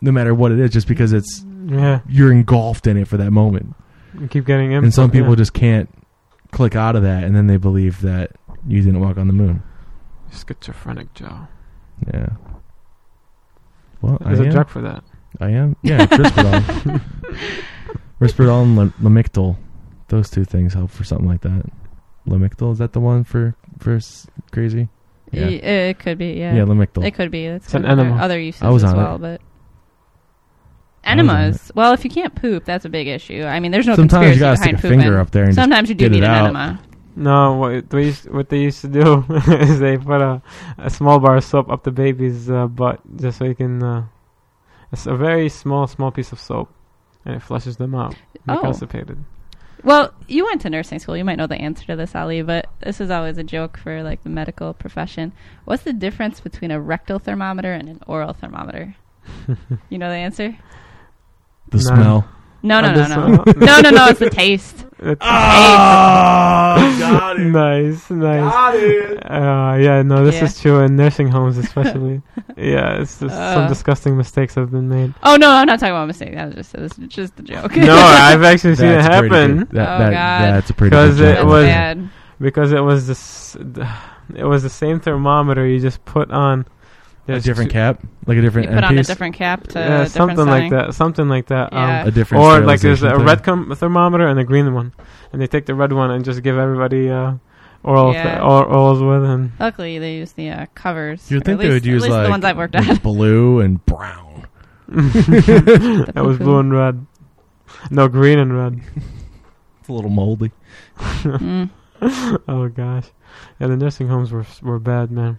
no matter what it is, just because it's yeah. you're engulfed in it for that moment. You keep getting in. and some people just can't click out of that, and then they believe that you didn't walk on the moon. schizophrenic, Joe. Yeah. Well, I There's a am. drug for that. I am. Yeah, it's Risperdal. (laughs) Risperdal and Lam- Lamictal. Those two things help for something like that. Lamictal is that the one for for s- crazy? Y- Yeah. It could be, yeah. Yeah, Lamictal. It could be. It's, It's an got other- enema. Other uses I was as on well, it. but I was on enemas. Well, if you can't poop, that's a big issue. I mean, there's no Sometimes you conspiracy gotta stick behind a finger pooping. up there and just Sometimes you do get need it an out. enema. No, what they used, what they used to do (laughs) is they put a, a small bar of soap up the baby's uh, butt just so you can. Uh, it's a very small, small piece of soap, and it flushes them out. Oh. constipated. Well, you went to nursing school. You might know the answer to this, Ali, but this is always a joke for like the medical profession. What's the difference between a rectal thermometer and an oral thermometer? (laughs) you know the answer? the No. smell. No, no, no, no. (laughs) no, no, no. It's the taste. It's (laughs) got nice, nice. it. Uh, yeah, no, this Yeah. is true in nursing homes, especially. (laughs) yeah, it's just some Uh. disgusting mistakes have been made. Oh no, I'm not talking about a mistake. That was just this is just a joke. no, I've actually seen it That's pretty happen good. That, Oh, that, God. That's a pretty 'Cause good it That's was- bad. because it was this. (sighs) It was the same thermometer you just put on. A different cap, like a You different put on a different cap to Yeah, a different something like that. Something like that. Yeah. a different or like there's a sterilization red com- thermometer and a green one, and they take the red one and just give everybody uh, oral Yeah. th- or- orals with, and Luckily, they use the uh, covers. You'd think at they would use at least like the ones I've worked like at. (laughs) blue and brown. (laughs) that was blue and red. No, green and red. (laughs) It's a little moldy. Mm. oh gosh, yeah, the nursing homes were were bad, man.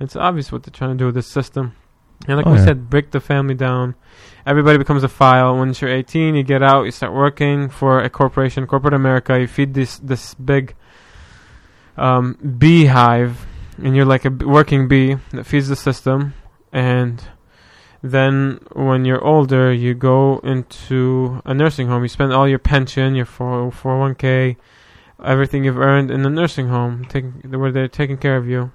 It's obvious what they're trying to do with this system. And like Oh, we yeah. said, break the family down. Everybody becomes a file. Once you're 18, you get out. You start working for a corporation, corporate America. You feed this this big um, beehive, and you're like a working bee that feeds the system. And then when you're older, you go into a nursing home. You spend all your pension, your 401k, everything you've earned in the nursing home, taking where they're taking care of you.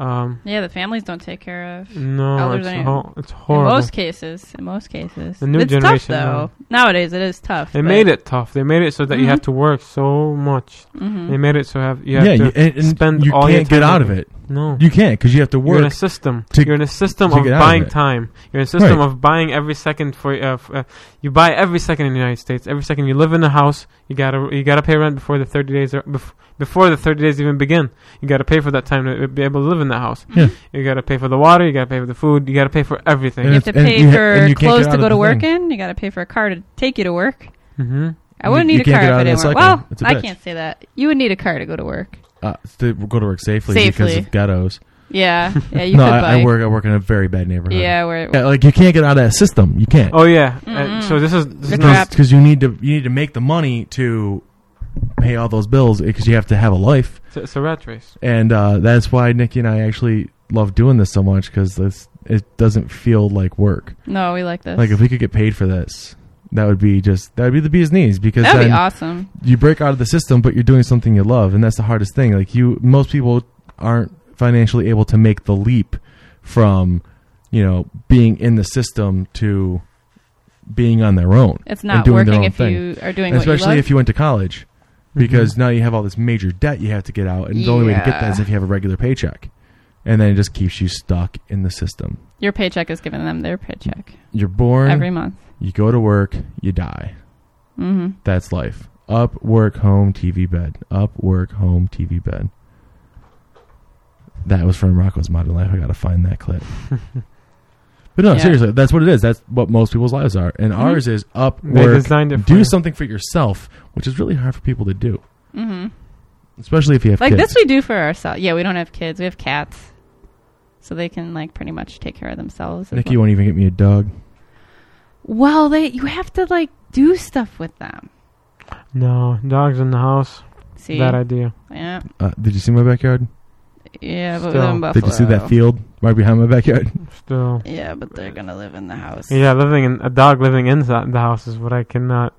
Um, Yeah, the families don't take care of. no, Elders it's, are- ho- it's In most cases, in most cases, The new it's generation, tough though. Nowadays, it is tough. they made it tough. They made it so that you Mhm. have to work so much. hmm They made it so have you have yeah, to you, and, and spend you all can't get time out of working. it. No. You can't because you have to work. You're in a system. to- You're in a system of get out of buying time. You're in a system Right. of buying every second for. Uh, f- uh, you buy every second in the United States. Every second you live in a house, you gotta you gotta pay rent before the 30 days are, bef- before the 30 days even begin. You gotta pay for that time to be able to live in that house. Yeah. You gotta pay for the water. You gotta pay for the food. You gotta pay for everything. You have to And- and pay you ha- for and you clothes to go to work thing. in. You got to pay for a car to take you to work. hmm I wouldn't You- need you a car get out if of it that didn't work. Well, I bitch. can't say that. You would need a car to go to work. Uh, to go to work safely, because Safely. of ghettos. Yeah, yeah, (laughs) you no, could I, buy. I work. I work in a very bad neighborhood. Yeah, where Yeah, like you can't get out of that system. You can't. Oh yeah. Uh, Mm-mm. so this is this is The not trap. because you need to you need to make the money to pay all those bills because you have to have a life, it's, it's a rat race. and uh, that's why Nikki and I actually love doing this so much because this it doesn't feel like work. no, we like this. Like if we could get paid for this, that would be just that would be the bee's knees because That'd then be awesome. you break out of the system, but you're doing something you love, and that's the hardest thing. Like you, most people aren't financially able to make the leap from, you know, being in the system to being on their own. It's and not doing their working own if thing. you are doing especially what you love. if you went to college, mm-hmm. because now you have all this major debt you have to get out, and the only way to get that is if you have a regular paycheck. And then it just keeps you stuck in the system. Your paycheck is giving them their paycheck You're born, every month. you go to work, you die. Mm-hmm. That's life. Up, work, home, TV, bed. Up, work, home, TV, bed. That was from Rocko's Modern Life. I gotta find that clip. (laughs) but no, Yeah. seriously, that's what it is. That's what most people's lives are, and Mhm. ours is up, They work, designed it do you. something for yourself, which is really hard for people to do, Mm-hmm. especially if you have Like kids. this, we do for ourselves. Yeah, we don't have kids. We have cats, so they can like pretty much take care of themselves. as Nikki well. won't even get me a dog. Well, they you have to like do stuff with them. No, dogs in the house. See, that idea. yeah, Uh, did you see my backyard? yeah, but Still. then Buffalo. Did you see that field right behind my backyard? (laughs) Still. Yeah, but they're gonna live in the house. Yeah, living in a dog living inside the house is what I cannot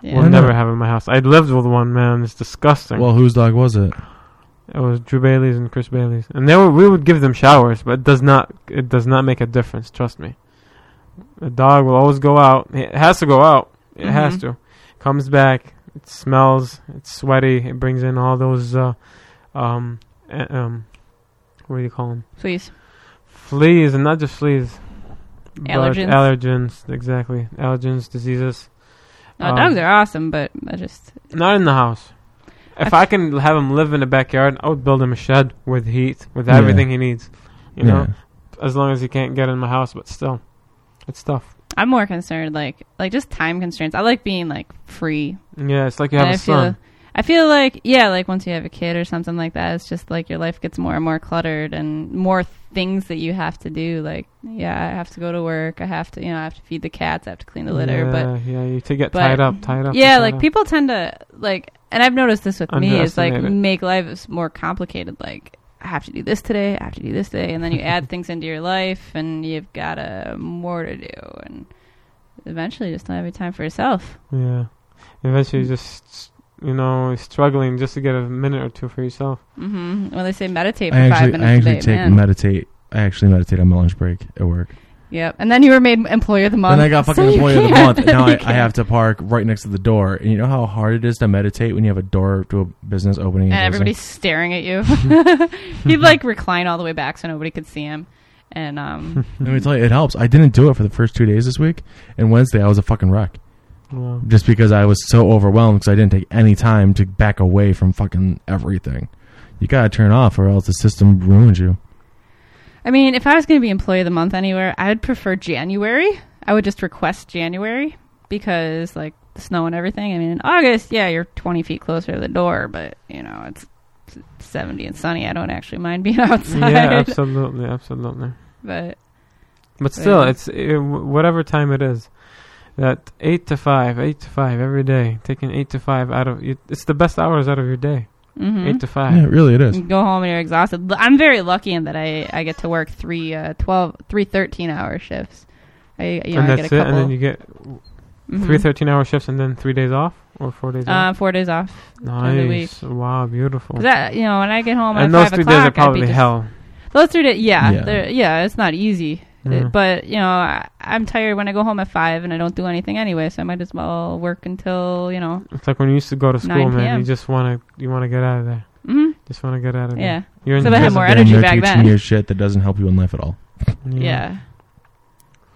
yeah. will never have in my house. I lived with one man. It's disgusting. well, whose dog was it? It was Drew Bailey's and Chris Bailey's, and they were we would give them showers, but it does not it does not make a difference. Trust me. The dog will always go out. It has to go out. It has Mhm. to. Comes back. It smells. It's sweaty. It brings in all those uh, um uh, um what do you call them? Fleas. Fleas and not just fleas. Allergens. Allergens, exactly. Allergens, diseases. No, Um, dogs are awesome, but I just Not in the house. If I I can have him live in the backyard, I would build him a shed with heat, with Yeah. everything he needs. You know, Yeah. as long as he can't get in my house, but still, it's tough. I'm more concerned like like just time constraints. I like being like free. Yeah, it's like you And have I a feel. I feel like yeah, like once you have a kid or something like that, it's just like your life gets more and more cluttered and more things that you have to do. Like yeah, I have to go to work. I have to you know I have to feed the cats. I have to clean the litter. yeah, But yeah, you to get tied up, tied up. yeah, and like up. people tend to like, and I've noticed this with me is like make life more complicated. Like I have to do this today, I have to do this today, and then you add (laughs) things into your life, and you've got uh, more to do, and eventually you just don't have any time for yourself. Yeah, eventually, you're just you know struggling just to get a minute or two for yourself. Mm-hmm. When they say meditate for I five actually, minutes I actually a day, take man. meditate. I actually meditate on my lunch break at work. Yep. And then you were made employee of the month. Then I got (laughs) fucking you employee of the month. and Now (laughs) I, I have to park right next to the door. And you know how hard it is to meditate when you have a door to a business opening and, and everybody's staring at you. (laughs) He'd like recline all the way back so nobody could see him. And um, Let me tell you, it helps. I didn't do it for the first two days this week, and Wednesday I was a fucking wreck Wow. just because I was so overwhelmed because I didn't take any time to back away from fucking everything. You gotta turn off, or else the system ruins you. I mean, if I was going to be employee of the month anywhere, I would prefer January. I would just request January because, like, the snow and everything. I mean, in August, yeah, you're 20 feet closer to the door, but, you know, it's 70 and sunny. I don't actually mind being (laughs) outside. Yeah, absolutely, absolutely. But, But still, Yeah. it's it, whatever time it is. That eight to five, eight to five every day, taking eight to five out of you, it's the best hours out of your day. Mhm. Eight to five. Yeah, really, it is. You go home and you're exhausted. I'm very lucky in that I, I get to work three, uh, 12, three 13 hour shifts. I, you know, and I that's get a it. And then you get Mhm. three 13 hour shifts and then three days off or four days uh, off. four days off. every week. Nice. Wow, beautiful. That, you know, when I get home and at those five three o'clock, days are I'd be probably hell. Those three days, yeah, Yeah. yeah, yeah, it's not easy. Yeah. It- but you know, I, I'm tired when I go home at five and I don't do anything anyway, so I might as well work until you know. It's like when you used to go to school, 9 man. You just want to you want to get out of there. Mm-hmm. Just want to get out of there. Yeah, You're in So I had prison. more energy they're back teaching then. you shit that doesn't help you in life at all. yeah,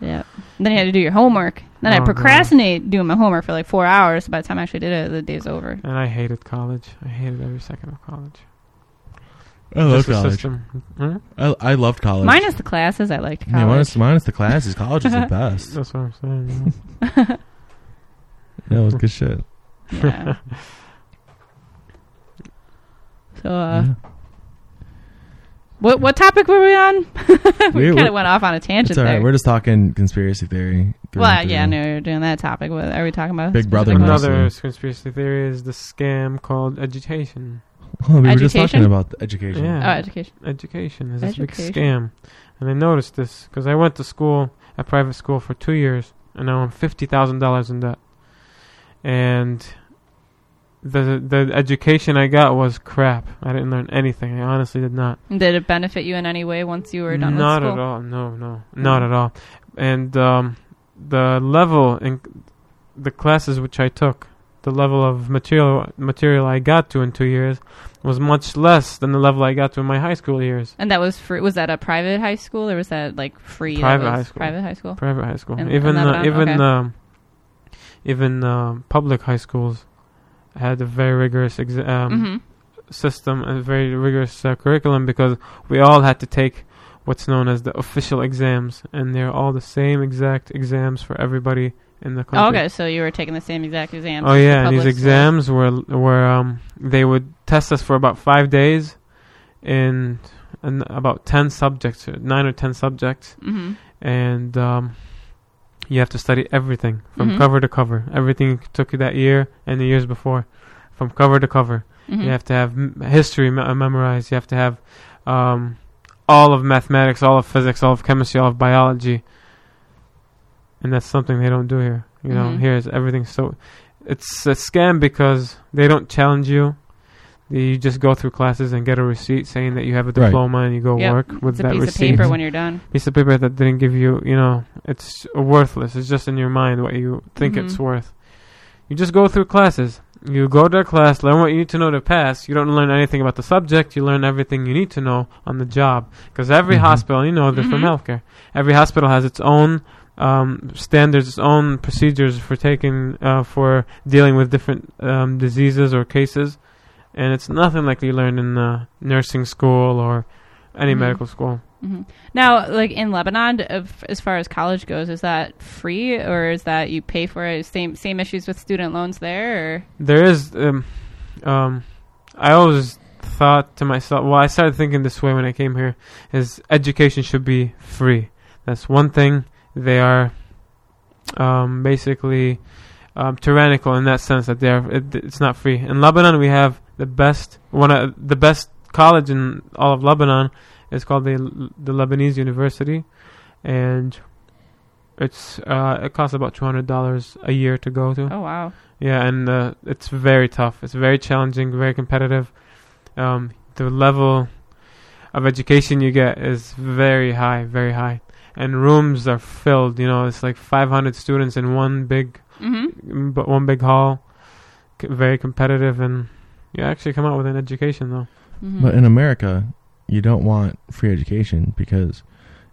yeah. Then you had to do your homework. Then I Oh, God. procrastinate doing my homework for like four hours. By the time I actually did it, the day's over. And I hated college. I hated every second of college. I love Just college. system. Hmm? I, I loved college. Minus the classes, I liked college. Yeah, minus, minus the classes. College is the (laughs) best. That's what I'm saying. yeah. (laughs) Yeah, it was good shit. Yeah. (laughs) so, uh, Yeah. what what topic were we on? we We- kind we- of went off on a tangent It's all right. there. We're just talking conspiracy theory. through Well, and yeah, through. no, you're doing that topic. What are we talking about? Big Brother Specific mostly. Another conspiracy theory is the scam called education. Oh, we were just talking about the education. Yeah. Oh, education. Education is a big scam. And I noticed this because I went to school, a private school, for two years, and now I'm $50,000 in debt. And the the education I got was crap. I didn't learn anything. I honestly did not. Did it benefit you in any way once you were done not with at all. No, no, not at all. And um, the level in the classes which I took, the level of material material I got to in two years was much less than the level I got to in my high school years. And that was free. Was that a private high school or was that like free? Private high school. Private high school. Private high school, In- even in uh, even Okay. um, even um public high schools had a very rigorous exa- um, hmm system and very rigorous uh, curriculum because we all had to take what's known as the official exams, and they're all the same exact exams for everybody in the country. Oh, okay, so you were taking the same exact exam. Oh yeah, and these exams were were um they would test us for about five days in, in about ten subjects, uh, nine or ten subjects, Mhm. and um, you have to study everything from Mhm. cover to cover. Everything you took you that year and the years before, from cover to cover. Mhm. You have to have m- history me- uh, memorized. You have to have um, all of mathematics, all of physics, all of chemistry, all of biology. And that's something they don't do here. You know, Mhm. here is everything so. It's a scam because they don't challenge you. You just go through classes and get a receipt saying that you have a Right. diploma and you go Yep. work with It's a that piece receipt. of paper when you're done. (laughs) piece of paper that didn't give you, you know, it's worthless. It's just in your mind what you think Mhm. it's worth. You just go through classes. You go to a class, learn what you need to know to pass. You don't learn anything about the subject. You learn everything you need to know on the job. Because every Mhm. hospital, you know, they're from Mhm. healthcare. Every hospital has its own um, standards, its own procedures for taking, uh, for dealing with different um, diseases or cases. And it's nothing like you learn in uh, nursing school or any Mhm. medical school. hmm Now, like in Lebanon, of, as far as college goes, is that free or is that you pay for it? Same same issues with student loans there, or there is um, um i always thought to myself well i started thinking this way when i came here is education should be free that's one thing they are um basically um, tyrannical in that sense that they're it, it's not free in lebanon we have the best one of the best college in all of lebanon is called the the lebanese university and it's uh, it costs about two hundred dollars a year to go to. oh wow, Yeah, and uh, it's very tough. It's very challenging, very competitive. Um, the level of education you get is very high, very high, and rooms are filled. You know, it's like 500 students in one big, hmm but one big hall. C- very competitive, and you actually come out with an education though. hmm But in America, you don't want free education because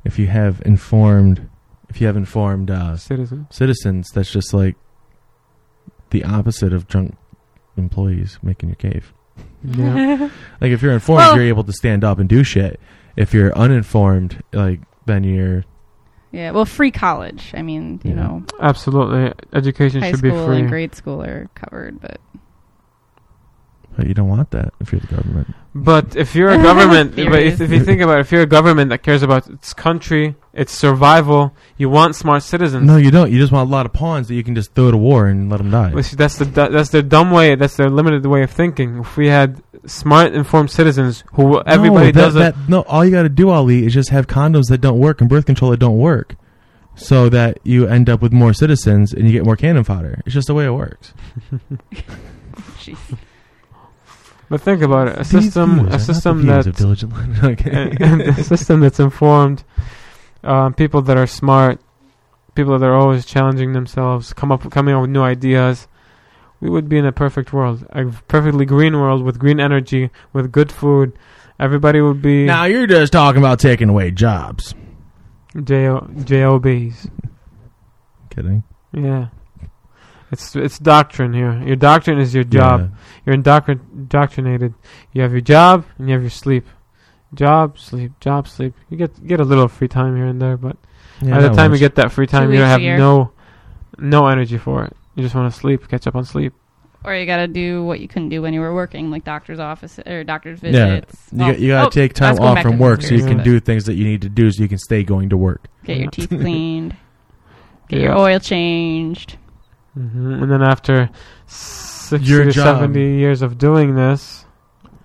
if you have informed, if you have informed uh, Citizen. citizens, that's just like the opposite of drunk employees making your cave. Yeah. (laughs) Like if you're informed, Well- you're able to stand up and do shit. If you're uninformed, like then you're yeah. Well, free college. I mean, you Yeah. know, Absolutely, education high should be school free. and grade school are covered, but but you don't want that if you're the government. But if you're a government, (laughs) but if, if you think about it, if you're a government that cares about its country, its survival, you want smart citizens. No, you don't. You just want a lot of pawns that you can just throw to war and let them die. Which that's the that's their dumb way. That's their limited way of thinking. If we had smart, informed citizens who everybody no, that, does it, that, no, all you got to do, Ali, is just have condoms that don't work and birth control that don't work, so that you end up with more citizens and you get more cannon fodder. It's just the way it works. (laughs) but think about it: a These system, a system that (laughs) okay. (laughs) and a system that's informed, um, people that are smart, people that are always challenging themselves, come up coming up with new ideas. We would be in a perfect world, a perfectly green world with green energy, with good food. Everybody would be now you're just talking about taking away jobs. J- jobs. (laughs) Kidding. Yeah, it's it's doctrine here. Your doctrine is your job. You're indoctrin- indoctrinated. You have your job and you have your sleep. Job, sleep, job, sleep. You get get a little free time here and there, but Yeah, By the time works. you get that free time, Two you don't have year. no no energy for it. You just want to sleep, catch up on sleep. Or you got to do what you couldn't do when you were working, like doctor's office or doctor's Yeah. visits. You, Well, got- you gotta oh, take time off from work so you can but do things that you need to do so you can stay going to work. Get your (laughs) teeth cleaned. Get Yeah. your oil changed. Hmm And then after sixty Your to job. seventy years of doing this,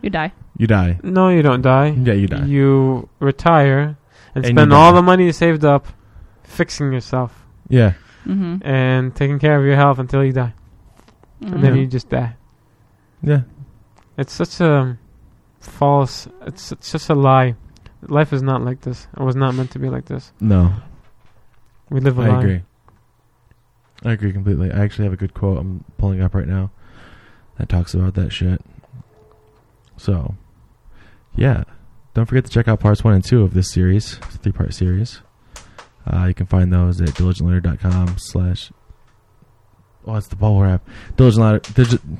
You die. You die. no, you don't die. Yeah, you die. You retire and, And spend all die. the money you saved up fixing yourself Yeah. Mm-hmm. and taking care of your health until you die, and then Yeah. you just die. Yeah. It's such a false. It's it's just a lie. Life is not like this. It was not meant to be like this. No. We live a I lie. agree. I agree completely. I actually have a good quote I'm pulling up right now. that talks about that shit. So, yeah. Don't forget to check out parts one and two of this series, three part series. Uh, you can find those at diligentloiter.com slash. Oh, it's the bubble wrap. Diligent,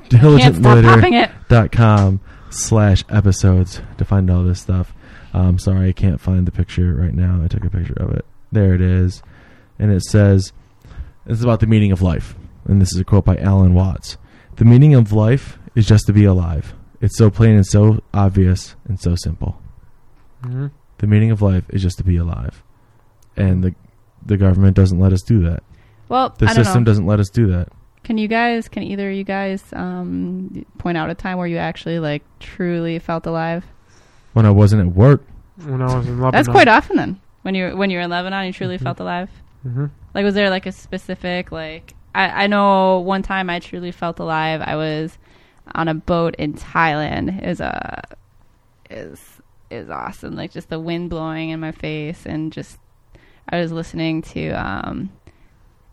Can't stop popping it. diligentloiter.com slash episodes to find all this stuff. Um, sorry, I can't find the picture right now. I took a picture of it. There it is. And it says, it's about the meaning of life. And this is a quote by Alan Watts. The meaning of life is just to be alive. It's so plain and so obvious and so simple. hmm The meaning of life is just to be alive. And the the government doesn't let us do that. Well, The I don't system know. doesn't let us do that. Can you guys? Can either of you guys um, point out a time where you actually like truly felt alive? When I wasn't at work, When I was in Lebanon. That's quite often then. When you when you're in Lebanon, you truly Mhm. felt alive. Hmm Like, was there like a specific like? I I know one time I truly felt alive. I was on a boat in Thailand. Is a is is awesome. Like just the wind blowing in my face and just I was listening to um,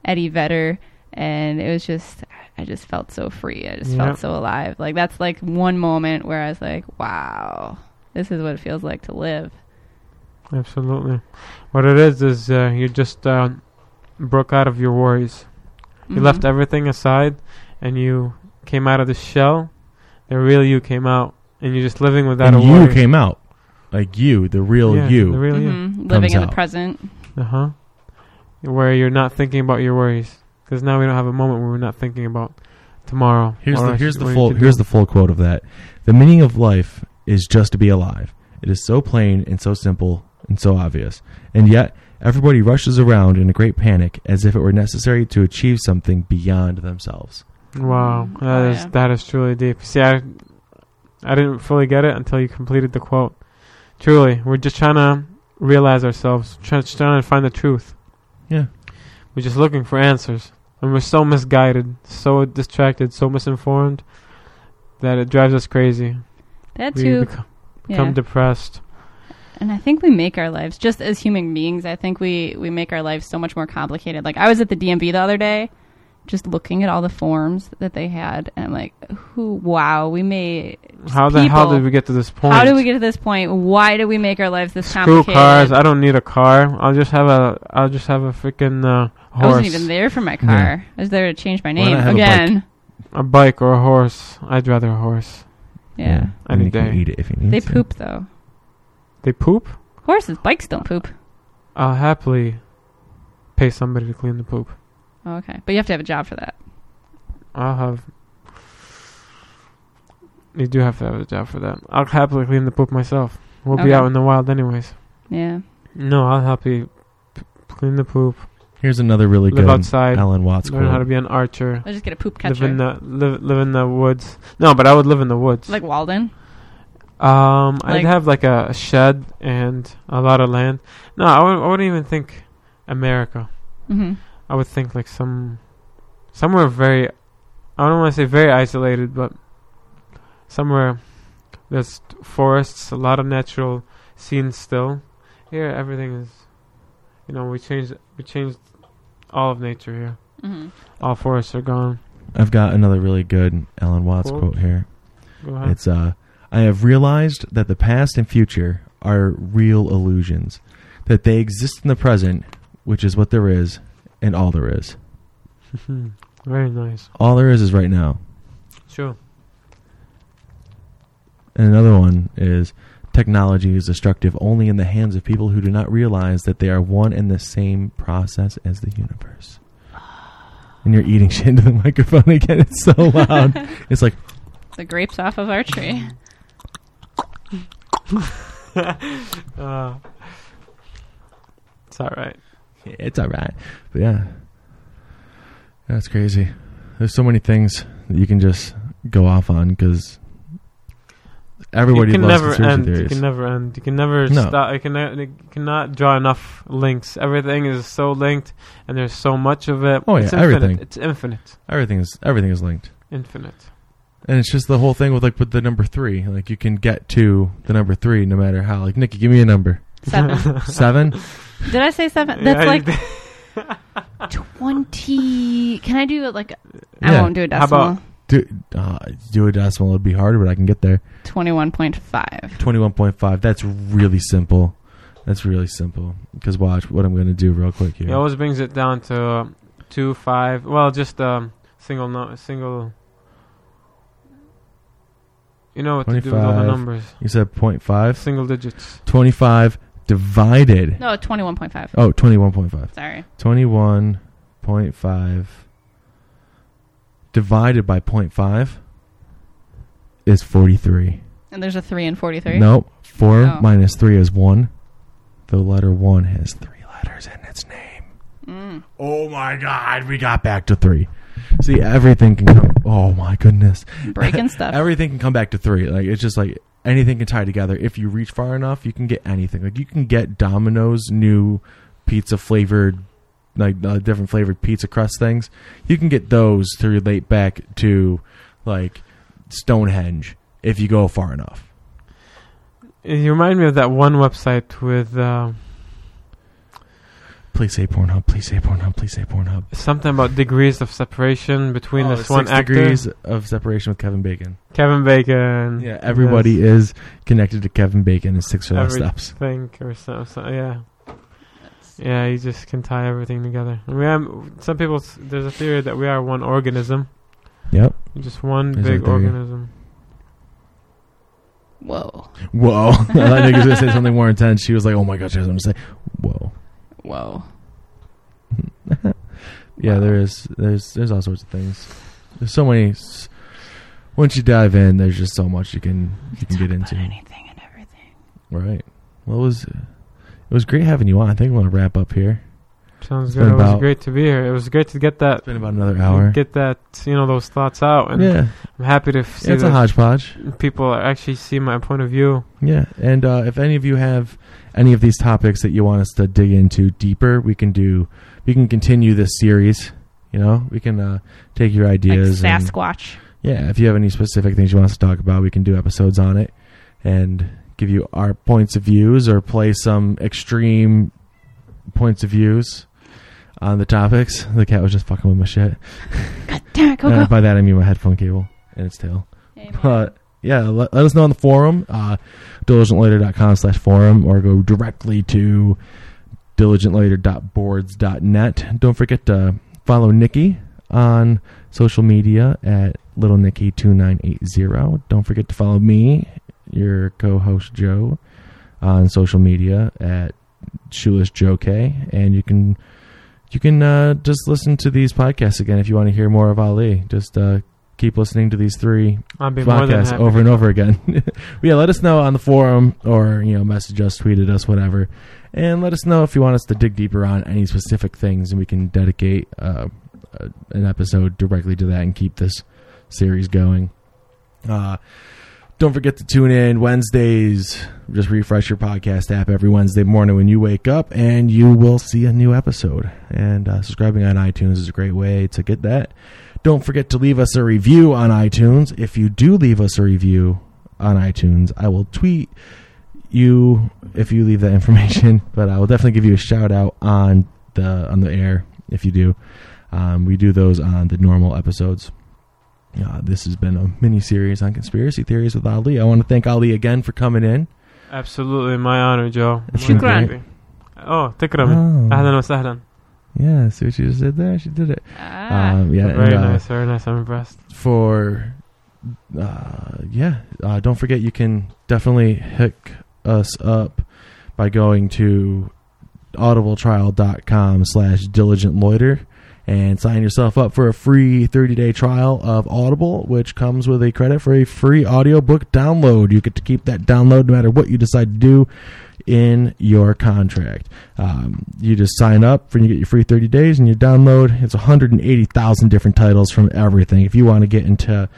Eddie Vedder and it was just I just felt so free. I just Yeah. felt so alive. Like that's like one moment where I was like, wow, this is what it feels like to live. Absolutely. What it is is uh, you just uh, broke out of your worries. You Mhm. left everything aside, and you came out of the shell. The real you came out, and you're just living without and a you worry. came out. Like you, the real yeah, you. The real you. Mhm. living in the present. Uh huh. Where you're not thinking about your worries, because now we don't have a moment where we're not thinking about tomorrow. Here's the here's what the full here's do. the full quote of that. The meaning of life is just to be alive. It is so plain and so simple and so obvious. And yet everybody rushes around in a great panic as if it were necessary to achieve something beyond themselves. Wow, Mm, that oh, is yeah. that is truly deep. See, I I didn't fully get it until you completed the quote. Truly, we're just trying to realize ourselves, trying, just trying to find the truth. Yeah. We're just looking for answers, and we're so misguided, so distracted, so misinformed that it drives us crazy. That We too. become, become Yeah. depressed. And I think we make our lives just as human beings. I think we we make our lives so much more complicated. Like I was at the DMV the other day, just looking at all the forms that they had, and I'm like, "Who? Wow, we made How the hell did we get to this point? How did we get to this point? Why did we make our lives this Screw complicated?" cars! I don't need a car. I'll just have a. I'll just have a freaking uh, I wasn't even there for my car. I was there to change my name not have a again. a bike or a horse. I'd rather a horse. Yeah. And Any you can day. eat it if you need it. they to. poop though. They poop. Horses, bikes don't poop. I'll happily pay somebody to clean the poop. Oh, okay, but you have to have a job for that. I'll have. You do have to have a job for that. I'll happily clean the poop myself. We'll be out in the wild anyways. Yeah. No, I'll help you p- clean the poop. Here's another really live good outside. Alan Watts learn how to be an archer. I'll just get a poop catcher. Live in the live live in the woods. No, but I would live in the woods. like Walden. Um, I'd have like a, a shed and a lot of land. No, I, would, I wouldn't even think America. hmm I would think like some somewhere very. I don't want to say very isolated, but somewhere there's forests, a lot of natural scenes still. Here, everything is. You know, we changed we changed all of nature here. hmm All forests are gone. I've got another really good Alan Watts Quote. quote here. Go ahead. It's uh I have realized that the past and future are real illusions. That they exist in the present, which is what there is, and all there is. (laughs) very nice. All there is is right now. Sure. And another one is technology is destructive only in the hands of people who do not realize that they are one and the same process as the universe. And you're eating shit into the (laughs) microphone again. It's so loud. (laughs) it's like The grapes off of our tree. (laughs) uh, it's all right. it's all right. But yeah, that's crazy. There's so many things that you can just go off on because everybody you can loves never end. theories. You can never end. You can never No. stop. You can you cannot draw enough links. Everything is so linked, and there's so much of it. Oh, it's yeah, infinite. everything. It's infinite. everything is everything is linked, Infinite. And it's just the whole thing with like with the number three. Like you can get to the number three no matter how. Like Nikki, give me a number. Seven. (laughs) Seven. Did I say seven? That's you like twenty. Can I do it like? I Yeah. won't do a How decimal. about do, uh, do a decimal It'd be harder, but I can get there. 21.5. 21.5. That's really simple. That's really simple. Because watch what I'm going to do real quick here. It always brings it down to uh, two, five. Well, just um, single, no, single. You know what to do with all the 25. numbers. You said 0.5. Single digits. 25 divided. No, 21.5. Oh, 21.5. Sorry. 21.5 divided by 0.5 is 43. And there's a 3 and 43. Nope. 4 Oh. minus 3 is 1. The letter 1 has three letters in its name. Mm. Oh my god, we got back to 3. See, everything can come. Oh my goodness. Breaking (laughs) stuff. Everything can come back to 3. Like it's just like anything can tie together. If you reach far enough, you can get anything. Like you can get Domino's new pizza flavored like uh, different flavored pizza crust things. You can get those to relate back to like Stonehenge if you go far enough. You remind me of that one website with uh, Please say Pornhub. Please say Pornhub. Please say Pornhub. something about degrees of separation between Oh, this one six actor, degrees of separation with Kevin Bacon. Kevin Bacon. Yeah, everybody Yes. is connected to Kevin Bacon in six or less Every- steps. think or so, so yeah. Yeah, you just can tie everything together. I mean, I'm, some people, there's a theory that we are one organism, Yep. just one There's big organism. Whoa. Whoa! (laughs) I thought you were gonna say (laughs) something more intense. She was like, "Oh my god!" She was gonna say, "Whoa." Whoa. (laughs) Yeah, Wow. there is. There's there's all sorts of things. There's so many. Once you dive in, there's just so much you can you can Talk get about into. anything and everything. Right. Well, it was it was great having you on. I think we want to wrap up here. Sounds It's good. It was great to be here. It was great to get that, It's been about another hour. get that, you know, those thoughts out. And yeah, I'm happy to f- see yeah, it's a hodgepodge. people actually see my point of view. Yeah, and uh, if any of you have any of these topics that you want us to dig into deeper, we can do. We can continue this series. You know, we can uh, take your Like ideas. and- yeah, if you have any specific things you want us to talk about, we can do episodes on it and give you our points of views or play some extreme points of views on the topics. The cat was just fucking with my shit. (laughs) God damn it, Uh, by that I mean my headphone cable and its tail. Amen. But yeah, let, let us know on the forum, uh, diligentloiter.com slash forum, or go directly to diligentloiter.boards.net. Don't forget to follow Nikki on social media at Little Nikki 2980 Don't forget to follow me, your co host Joe, on social media at Shoeless Joe K. And you can. You can uh, just listen to these podcasts again if you want to hear more of Ali. Just uh, keep listening to these three I'd be more than podcasts over and over again. (laughs) yeah, let us know on the forum or you know message us, tweeted us, whatever, and let us know if you want us to dig deeper on any specific things, and we can dedicate uh, an episode directly to that and keep this series going. Uh, don't forget to tune in Wednesdays. Just refresh your podcast app every Wednesday morning when you wake up, and you will see a new episode. And uh, subscribing on iTunes is a great way to get that. Don't forget to leave us a review on iTunes. If you do leave us a review on iTunes, I will tweet you if you leave that (laughs) information. But I will definitely give you a shout out on the on the air if you do. Um, we do those on the normal episodes. Uh, this has been a mini series on conspiracy theories with Ali. I want to thank Ali again for coming in. Absolutely, my honor, Joe. It's More than Shukran. happy. Oh, تكرمي. Oh. أهلا وسهلا. Yeah, see what she just did there? She did it. Ah. Um, yeah, Very and, uh, nice, very nice. I'm impressed. for uh, yeah uh, don't forget you can definitely hook us up by going to audibletrial.com slash diligent loiter and sign yourself up for a free 30-day trial of audible which comes with a credit for a free audiobook download. You get to keep that download no matter what you decide to do in your contract. Um, you just sign up for you get your free 30 days and you download. It's 180000 different titles from everything. If you want to get into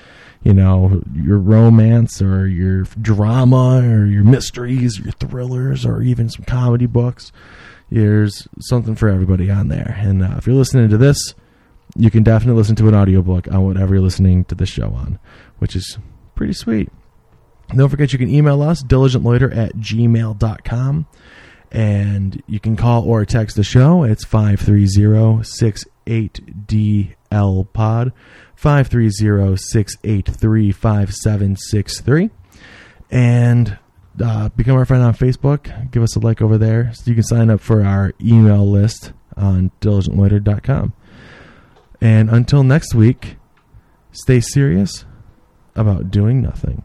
you know your romance or your drama or your mysteries your thrillers or even some comedy books there's something for everybody on there and uh, if you're listening to this you can definitely listen to an audiobook on whatever you're listening to this show on which is pretty sweet don't forget you can email us diligentloiter at gmail.com And you can call or text the show. It's 530 68DL pod, 530 683 5763. And uh, become our friend on Facebook. Give us a like over there. So you can sign up for our email list on diligentloiter.com. And until next week, stay serious about doing nothing.